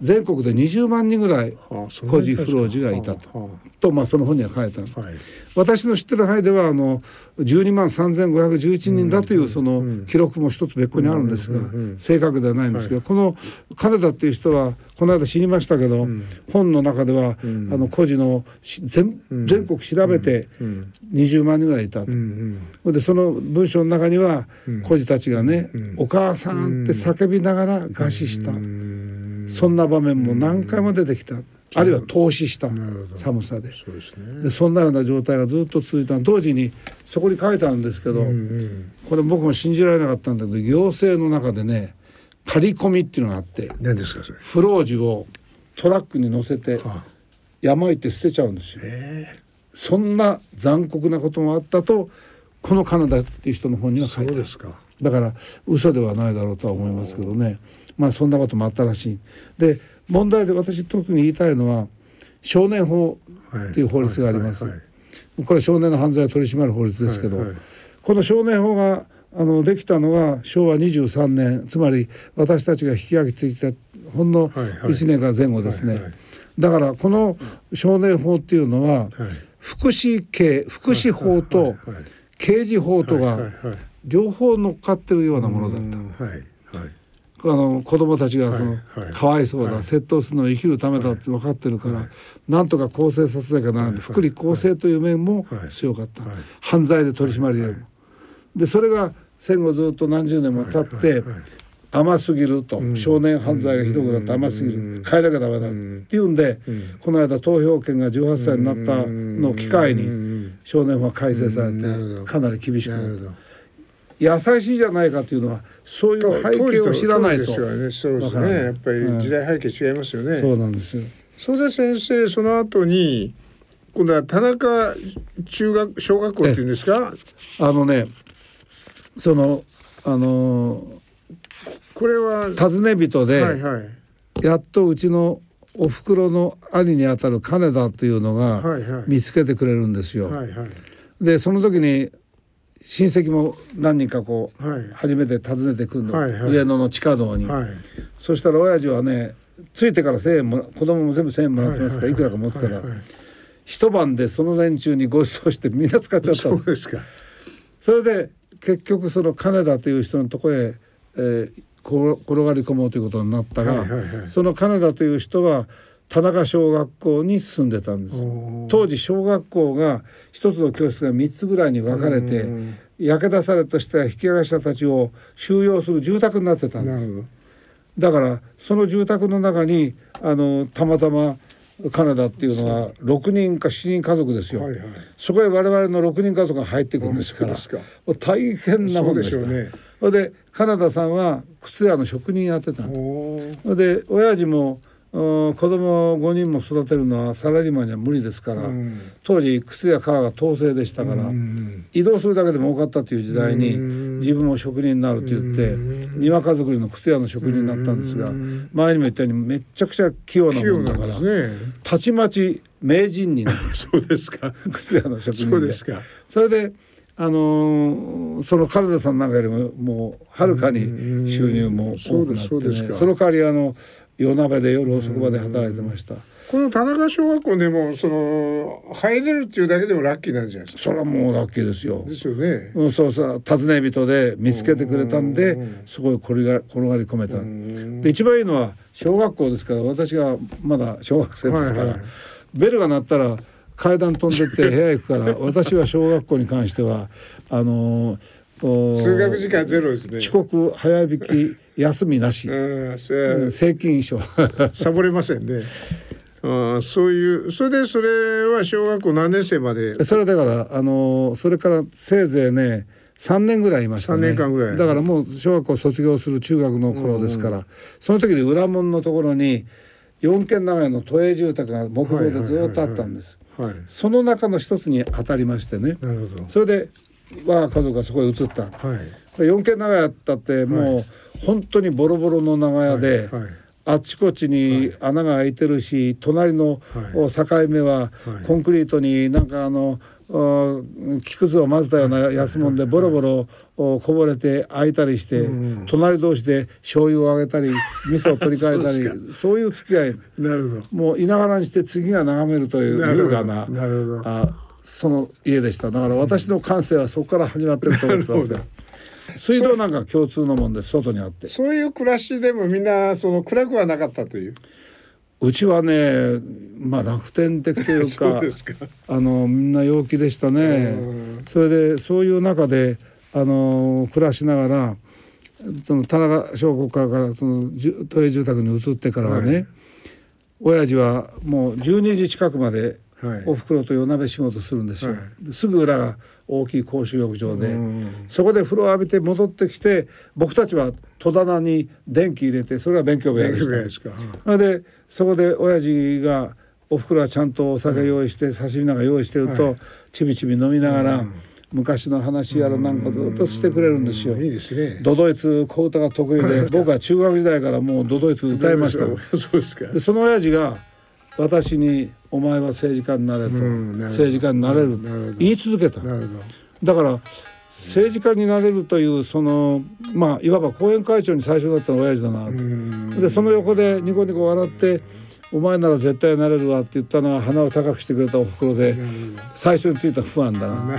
全国で20万人ぐらい孤児不老児がいたと。はと、まあ、その本には書いたはい。私の知ってる範囲ではあの12万3511人だというその記録も一つ別個にあるんですが正確ではないんですけどこの金田っていう人はこの間知りましたけど本の中ではあの孤児のし全全国調べて20万人ぐらいいたと。でその文章の中には孤児たちがね「お母さん」って叫びながら餓死したそんな場面も何回も出てきた。あるいは凍死した。寒さで。そうですね。でそんなような状態がずっと続いた。同時にそこに書いてあるんですけど、これ僕も信じられなかったんだけど行政の中でね刈り込みっていうのがあって何ですかそれ？不老児をトラックに乗せてあ。山行って捨てちゃうんですよ。え。そんな残酷なこともあったとこのカナダっていう人の本には書そいうてある。ですか。だから嘘ではないだろうとは思いますけどねまあそんなこともあったらしい。で問題で私特に言いたいのは少年法っていう法律があります。これ少年の犯罪を取り締まる法律ですけど、はいはい。この少年法があのできたのは昭和23年つまり私たちが引き上げてきたほんのはいはい。1年から前後ですね、はいはい。だからこの少年法っていうのは、はい。福祉系福祉法と刑事法とが両方乗っかってるようなものだった。うんはいはいあの子供たちがその、はい。はいかわいそうだ、窃盗するのを生きるためだって分かってるから、なんとか更生させなきゃならない、福利厚生という面もはい。強かった、はい。犯罪で取り締まりで、でそれが戦後ずっと何十年も経って、甘すぎると、少年犯罪がひどくなって甘すぎる、変えなきゃダメだっていうんで、この間投票権が18歳になったのを機会に、少年は改正されてかなり厳しくなるほど優しいじゃないかというのはそういう背景を知らないと。ですよね。そうですね。やっぱり時代背景違いますよね、そうなんですよ。それで先生その後に今度は田中中学小学校っていうんですか？あのねそのあのこれは尋ね人で、はいはい。やっとうちのお袋の兄にあたる金田というのが見つけてくれるんですよ。はいはい。でその時に親戚も何人かこう、はい。初めて訪ねてくるの、はいはい。上野の地下道に、はい。そしたら親父はねついてから1,000円もら子供も全部1,000円もらってますから、いくらか持ってたら、はいはい。一晩でその連中にご馳走してみんな使っちゃったの。そうですか。それで結局その金田という人のところへ、えーこ転がり込もうということになったが、はいはいはい。その金田という人は田中小学校に住んでたんです。当時小学校が一つの教室が3つぐらいに分かれてうん。焼け出されとした引き上げ者たちを収容する住宅になってたんです。だからその住宅の中にあのたまたま金田っていうのは6人か7人家族ですよ、はいはい。そこへ我々の6人家族が入ってくるんですから大変なもんでした。ね。で金田さんは靴屋の職人やってたのおー。それで親父もうん子供5人も育てるのはサラリーマンじゃ無理ですから、うん。当時靴や革が統制でしたから、うん移動するだけで儲かったという時代にうん。自分も職人になると言って庭家作りの靴屋の職人になったんですが前にも言ったようにめっちゃくちゃ器用なもんだからね。たちまち名人になる。そうですか。靴屋の職人で。そうですか。それであのーその金田さんなんかよりももうはるかに収入も多くなってそうですそうですか。ねその代わりあの夜鍋で夜遅くまで働いてました。この田中小学校でもその入れるっていうだけでもラッキーなんじゃないですか？それはもうラッキーですよ。ですよね。うん、そうそう。尋ね人で見つけてくれたんでそこへ転が転がり込めた。で一番いいのは小学校ですから私がまだ小学生ですから、はいはい。ベルが鳴ったら階段飛んでって部屋行くから 私は小学校に関してはあのーお通学時間ゼロですね。遅刻早引き休みなし、うんそれはうん正規書 サボれませんね。ああそういうそれでそれは小学校何年生まで？それだからあのーそれからせいぜいね3年ぐらいいましたね。3年間ぐらい。だからもう小学校卒業する中学の頃ですから、その時に裏門のところに4軒長屋の都営住宅が木造でずっとあったんです、はい。その中の一つに当たりましてね。なるほど。それで我が家族がそこへ移った。はい。4軒長屋だってもう本当にボロボロの長屋で、はいあっちこっちに穴が開いてるし、隣のはい。境目ははい。コンクリートになんかあのあ木くずを混ぜたような安物でボロボロおこぼれて開いたりして、隣同士で醤油をあげたり 味噌を取り替えたりそういう付き合い。なるほど。もういながらにして次が眺めるという優雅ななるほど。あその家でした。だから私の感性はそこから始まってると思ってますよ水道なんか共通のもんです外にあって。そういう暮らしでもみんなその暗くはなかったという。うちはねまあ楽天的というか あのみんな陽気でしたね。それでそういう中であの暮らしながらその田中小学校からその都営住宅に移ってからはね、はい。親父はもう12時近くまではい。おふくろと夜鍋仕事するんですよ、はですぐ裏が大きい公衆浴場でそこで風呂浴びて戻ってきて僕たちは戸棚に電気入れてそれは勉強部屋でした。それでそこで親父がおふくろはちゃんとお酒用意して、刺身なんか用意してると、ちびちび飲みながら、昔の話やらなんかずっとしてくれるんですよ。いいですね。ドドイツ小歌が得意で僕は中学時代からもうドドイツ歌いました。そうですか。でその親父が私に「お前は政治家になれ」と。政治家になれる」言い続けた。だから政治家になれるというそのまあいわば後援会長に最初だったのは親父だなでその横でニコニコ笑って「お前なら絶対なれるわ」って言ったのは鼻を高くしてくれたおふくろで最初についた不安だな。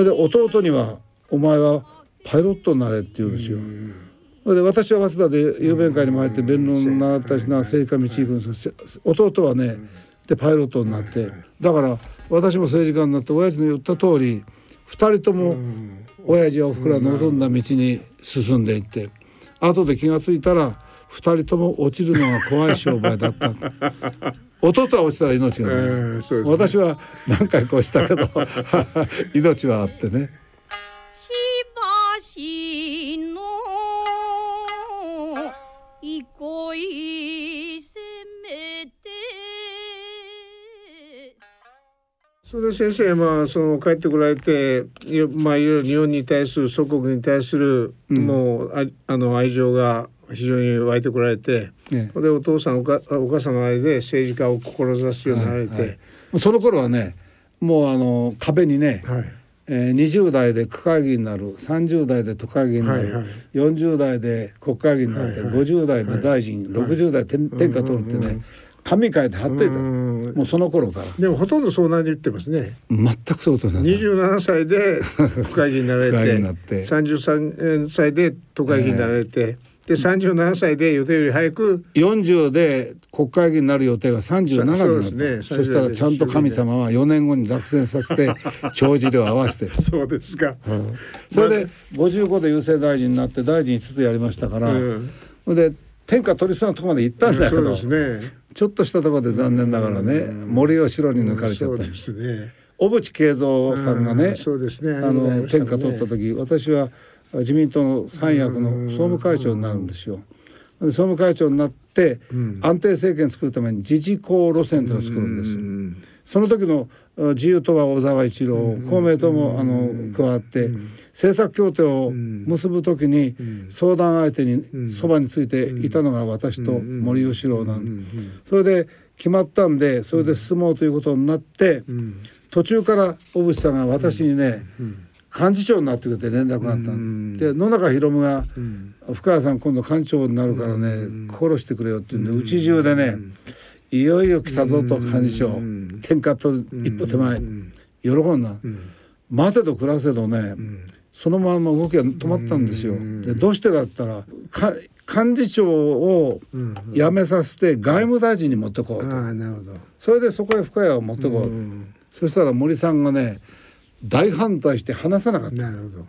れで弟には「お前はパイロットになれって言うんですよ。それで私は早稲田で雄弁会にも入って弁論習ったしな政治家道行くんですよせ弟はねでパイロットになってだから私も政治家になって親父の言った通り2人とも親父やおふくろが望んだ道に進んでいって後で気が付いたら2人とも落ちるのが怖い商売だった弟は落ちたら命がない、うんそうですね。私は何回か落ちたけど 命はあってね。しばしの憩いせめて。それで先生まあその帰ってこられてまあいろいろ日本に対する祖国に対する、もうああの愛情が非常に湧いてこられて、ねでお父さんおかお母さんの間で政治家を志すようになられて、はいはい。その頃はねもうあの壁にね、はい。えー、20代で区会議になる30代で都会議になる、はいはい。40代で国会議になって、はいはい。50代で大臣、60代で天天下取るってね、紙書いて貼っといた、うん。もうその頃から。でもほとんどそうなり言ってますね。全くそうとなんです27歳で国会議員になられてなって。33歳で都会議員になられて、で37歳で予定より早く40で国会議員になる予定が37になったそうですねそしたらちゃんと神様は4年後に落選させて 帳尻を合わせて そうですか。それで55で郵政大臣になって大臣5つやりましたから、うんで天下取りそうなとこまで行ったんだけそうど、ですね。ちょっとしたところで残念ながらね、森吉郎に抜かれちゃったそうで。すね。小渕恵三さんがね、うんそうですね。あの天下取ったと。時、私は自民党の三役の総務会長になるんですよ。で総務会長になって、安定政権作るために自治公路線というのを作るんです。その時のあ自由党は小沢一郎、公明党もあの加わって、政策協定を結ぶ時に相談相手にそばについていたのが私と森喜朗なんそれで決まったんでそれで進もうということになって、途中から小渕さんが私にね、幹事長になってくれて連絡があったの、で野中宏夢が、深谷さん今度幹事長になるからね、心してくれよって言うんでうち中でね、いよいよ来たぞと幹事長、天下と一歩手前、喜んだ、待てど暮らせどね、そのまま動きが止まったんですよ。でどうしてかったらか幹事長を辞めさせて外務大臣に持ってこうと、ああなるほど。それでそこへ深谷を持ってこうと、そしたら森さんがね大反対して話さなかった。なるほど。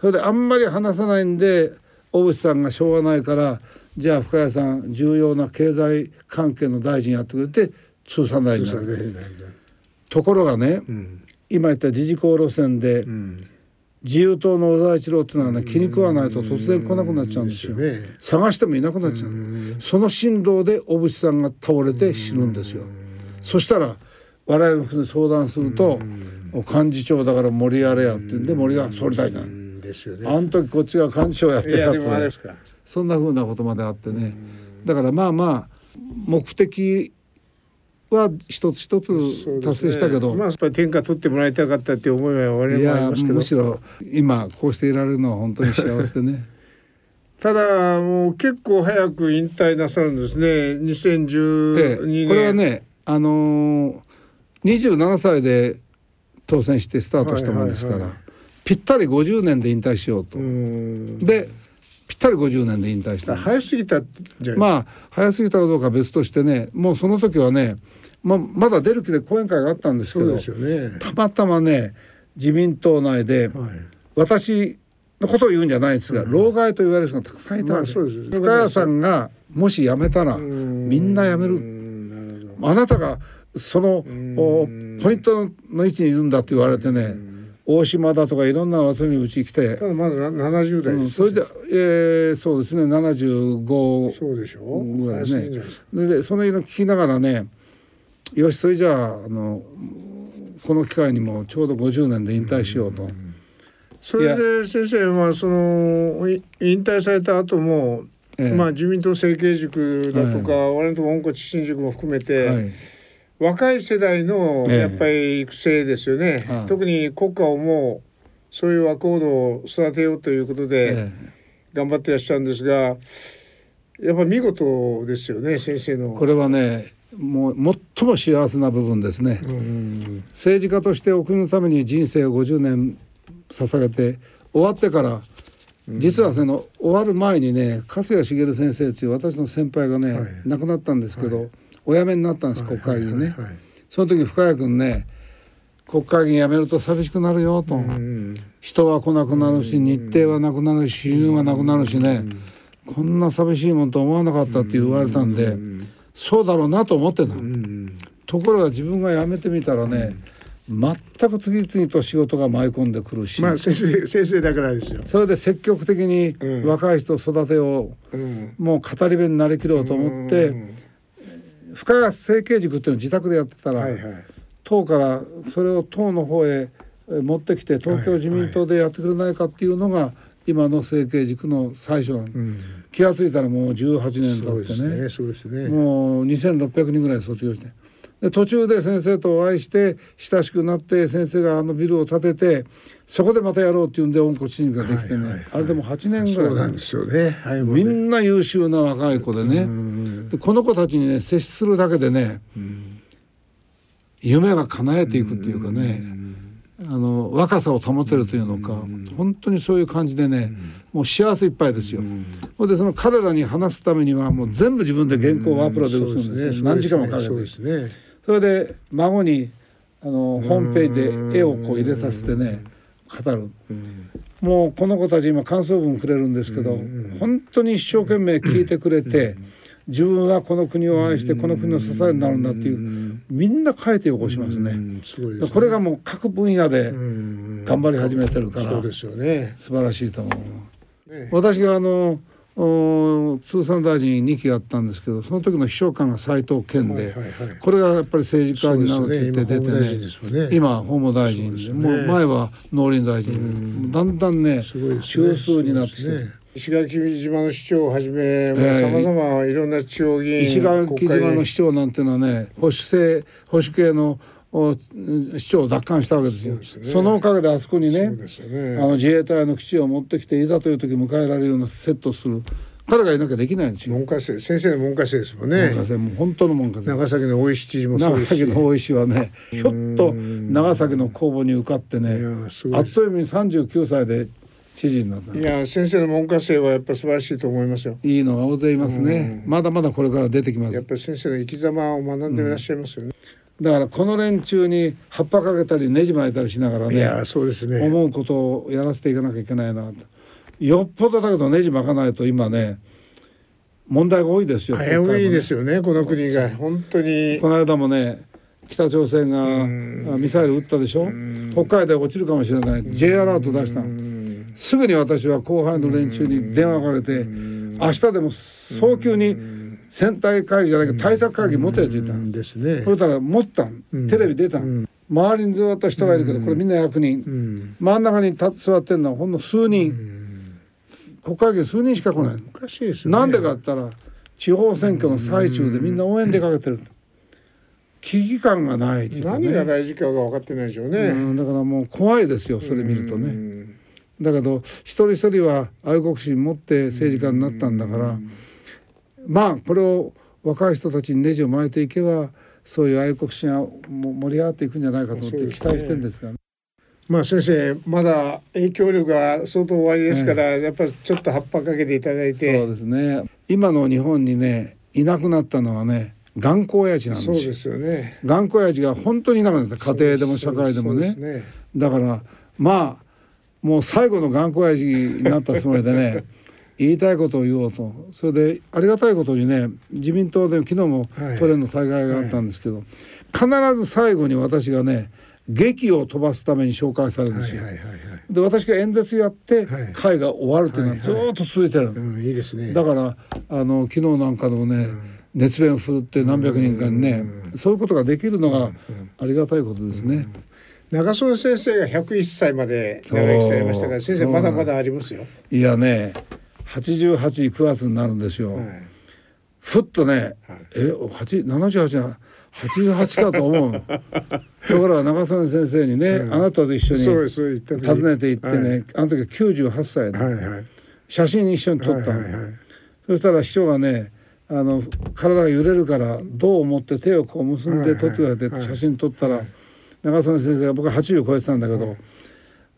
それであんまり話さないんで大渕さんがしょうがないからじゃあ深谷さん重要な経済関係の大臣やってくれて通産大臣になる。ところがね、今言った自治公路線で、自由党の小沢一郎っていうのはね気に食わないと突然来なくなっちゃうんですよ。ですよね探してもいなくなっちゃう。その振動で小渕さんが倒れて死ぬんですよ。そしたら我々のに相談すると幹事長だから森やれやってんで森が総理大臣。うんですよね。あの時こっちが幹事長やっていやって。そんなふうなことまであってね。だからまあまあ目的は一つ一つ達成したけど、まあやっぱり天下取ってもらいたかったって思いは我々いもありやますけど。むしろ今こうしていられるのは本当に幸せでね。ただもう結構早く引退なさるんですね。で2012年これはねあのー、27歳で当選してスタートしたもんですから、ぴったり50年で引退しようと、うん。でぴったり50年で引退したんです。早すぎたまあ早すぎたかどうかは別としてねもうその時はねままだ出る気で講演会があったんですけどね。たまたまね自民党内ではい。私のことを言うんじゃないですが、老害と言われる人がたくさんいたわけ、まあそうです深谷さんがもし辞めたらみんな辞める。あなたがそのおポイントの位置にいるんだと言われてね大島だとかいろんな私にうち来て。ただまだな70代うんそれで、えーそうですね75そうでしょ。ぐらいね。でででその色聞きながらねよしそれじゃああのこの機会にもちょうど50年で引退しようと。それで先生はそのい引退された後も、ええ。まあ自民党政経塾だとか、我々のとこ温故知新塾も含めて、はい若い世代のええ。やっぱり育成ですよね、はい。特に国家をもうそういう若人を育てようということでえ頑張ってらっしゃるんですがやっぱ見事ですよね先生の。これはねもう最も幸せな部分ですね。うん。政治家としてお国のために人生を50年捧げて終わってから実はその終わる前にね春日茂先生という私の先輩がね、はい。亡くなったんですけど、お辞めになったんです、国会議員ね、はいはいはい。その時深谷君ね国会議員辞めると寂しくなるよと、うん人は来なくなるし日程はなくなるし収入がなくなるしね、こんな寂しいもんと思わなかったって言われたんで、そうだろうなと思ってた、ところが自分が辞めてみたらね、全く次々と仕事が舞い込んでくるし、まあ先生先生だからですよ。それで積極的にうん。若い人を育てよう、うん。もう語り部になりきろうと思って、うん深谷整形塾っていうのを自宅でやってたら、はいはい。党からそれを党の方へえ持ってきて東京自民党でやってくれないかっていうのが今の整形塾の最初なの、うん。気が付いたらもう18年経ってねね。ね。もう2600人ぐらい卒業してで途中で先生とお会いして親しくなって先生があのビルを建ててそこでまたやろうっていうんで温故知新ができてね、はいはいはい。あれでも8年ぐらいなんですよ。ね。はい。みね。んな優秀な若い子でね、でこの子たちにね接するだけでね、夢が叶えていくっていうかね、あの若さを保てるというのか、本当にそういう感じでね、もう幸せいっぱいですよ。ほん。でその彼らに話すためにはもう全部自分で原稿をワープロで打つんですよ、何時間もかけて。それで孫にあのホームページで絵をこう入れさせてね語る、もうこの子たち今感想文くれるんですけど、本当に一生懸命聞いてくれて、自分はこの国を愛してこの国の支えになるんだっていう、みんな書いてよこしますね。これがもう各分野でうん。頑張り始めてるから、そうですよね。素晴らしいと思う。ね。私があのお通産大臣2期やったんですけどその時の秘書官が斉藤健で、はいはいはい。これがやっぱり政治家になるって言って出てね今法務大臣ね。もう前は農林大臣。だんだんね中枢になってきて石垣島の市長をはじめ、えさまざまいろんな地方議員石垣島の市市長なんていうのはね保守性保守系のお市長を奪還したわけですよ。そそのおかげであそこにねね。あの自衛隊の基地を持ってきていざという時迎えられるようなセットする。彼がいなきゃできないんですよ。文科生先生の文科生ですもんね。文科生もう本当の文科生。長崎の大石知事もそう長ですし。崎の大石はねひょっと長崎の公募に受かってねあっという間に39歳で知事になった。いや先生の文科生はやっぱ素晴らしいと思いますよ。いいのが大勢いますね。まだまだこれから出てきます。やっぱり先生の生き様を学んでいらっしゃいますよね、だからこの連中に葉っぱかけたりネジ巻いたりしながらねいやそうですね。思うことをやらせていかなきゃいけないなと。よっぽどだけどネジ巻かないと今ね問題が多いですよ危ういですよねこの国が。本当に。この間もね北朝鮮があミサイル撃ったでしょ？北海道で落ちるかもしれない。J アラート出したすぐに私は後輩の連中に電話かけて明日でも早急に選対会議じゃないけど対策会議持てって言ったの。ですね。そしたら持ったん。テレビ出たん。周りにずっと人がいるけどこれみんな役人。真ん中に立座ってんのはほんの数人。国会議員数人しか来ないの。おかしいですなんでかって言ったら地方選挙の最中でみんな応援出かけてると。危機感がないっていうか何がね大事かが分かってないでしょうね、うんだからもう怖いですよそれ見るとね。だけど一人一人は愛国心持って政治家になったんだからまあこれを若い人たちにネジを巻いていけばそういう愛国心がも盛り上がっていくんじゃないかと思って期待してるんですが、ね、まあ先生まだ影響力が相当終わりですから、やっぱりちょっと葉っぱかけていただいそうてですね。今の日本にねいなくなったのはね頑固親父なんです。よそうですよね。頑固親父が本当にいなくなった。家庭でも社会でもね。ね。だからまあもう最後の頑固親父になったつもりでね言いたいことを言おうと。それでありがたいことにね自民党で昨日もはい。都連の大会があったんですけど、必ず最後に私がね劇を飛ばすために紹介されるんですよ。はいはいはいはい。で私が演説やってはい。会が終わるっていうのはずーっと続いてるいいですね。だからあの昨日なんかでもね、熱弁を振るって何百人かにね、そういうことができるのがありがたいことですね。長曽根先生が101歳まで長生きされましたから先生まだまだありますよ、いやね88、9月になるんですよ。はい。ふっとね、え、八七十八は八十八かと思う。の。ところが長曽根先生にね、あなたと一緒に訪ねて行ってね、はい。あの時は98歳で、はいはい。写真一緒に撮ったの、はいはいはい。そしたら師匠がねあの体が揺れるからどう思って手をこう結んで撮ってくれてはい。はい写真撮ったら、長曽根先生が僕は80超えてたんだけど、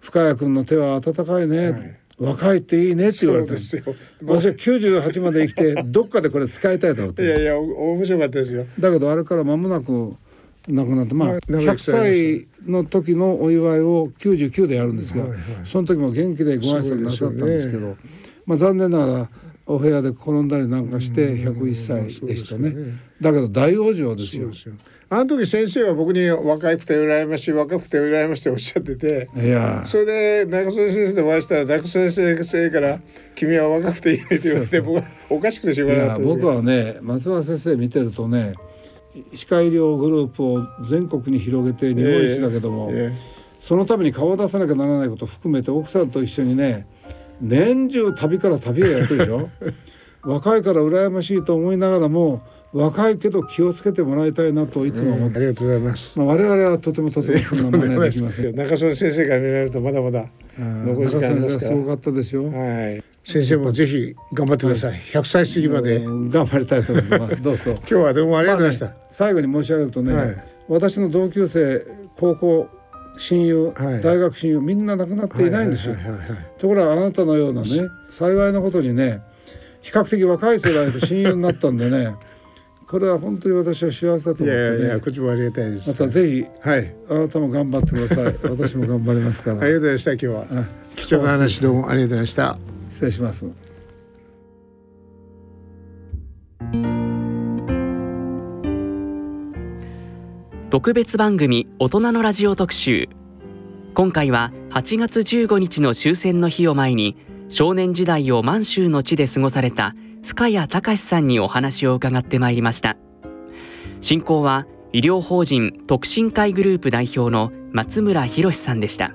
深谷君の手は温かいね、若いっていいねって言われたんですよ。私は98まで生きて どっかでこれ使いたいと思って。いやいやお面白かったですよ。だけどあれから間もなく亡くなってまあはい長生100きされま歳の時のお祝いを99でやるんですが、はいはい。その時も元気でご挨拶なさったんですけどまあ、残念ながらお部屋で転んだりなんかして101歳でしたね,、だけど大往生ですよあの時先生は僕に若くて羨ましい若くて羨ましいっておっしゃっててそれで中曽先生とお会いしたら中曽先生から「君は若くていいね」って言われて僕はおかしくてしょういがな僕はね松原先生見てるとね歯科医療グループを全国に広げて日本一だけども、えそのために顔を出さなきゃならないことを含めて奥さんと一緒にね年中旅から旅へやってるでしょ。若いから羨ましいと思いながらも若いけど気をつけてもらいたいなといつも思って、ありがとうございます。まあ、我々はとてもとてもそんな真似はできません。中曽先生から見られるとまだまだうん残り時間すごかったですよ。はい。先生もぜひ頑張ってください。100歳過ぎまで。うん頑張りたいと思います。どうぞ。今日はどうもありがとうございました。最後に申し上げるとね、はい私の同級生高校親友、はい大学親友みんな亡くなっていないんですよ。ところがあなたのようなね幸いなことにね比較的若い世代と親友になったんでねこれは本当に私は幸せだとい思ってねやいやいや、こっちもありがたいです。またぜひはい。あなたも頑張ってください 私も頑張りますからありがとうございました。今日はうん貴重な話どうもありがとうございました。失礼します特別番組大人のラジオ特集今回は8月15日の終戦の日を前に少年時代を満州の地で過ごされた深谷隆さんにお話を伺ってまいりました。進行は医療法人特進会グループ代表の松村博さんでした。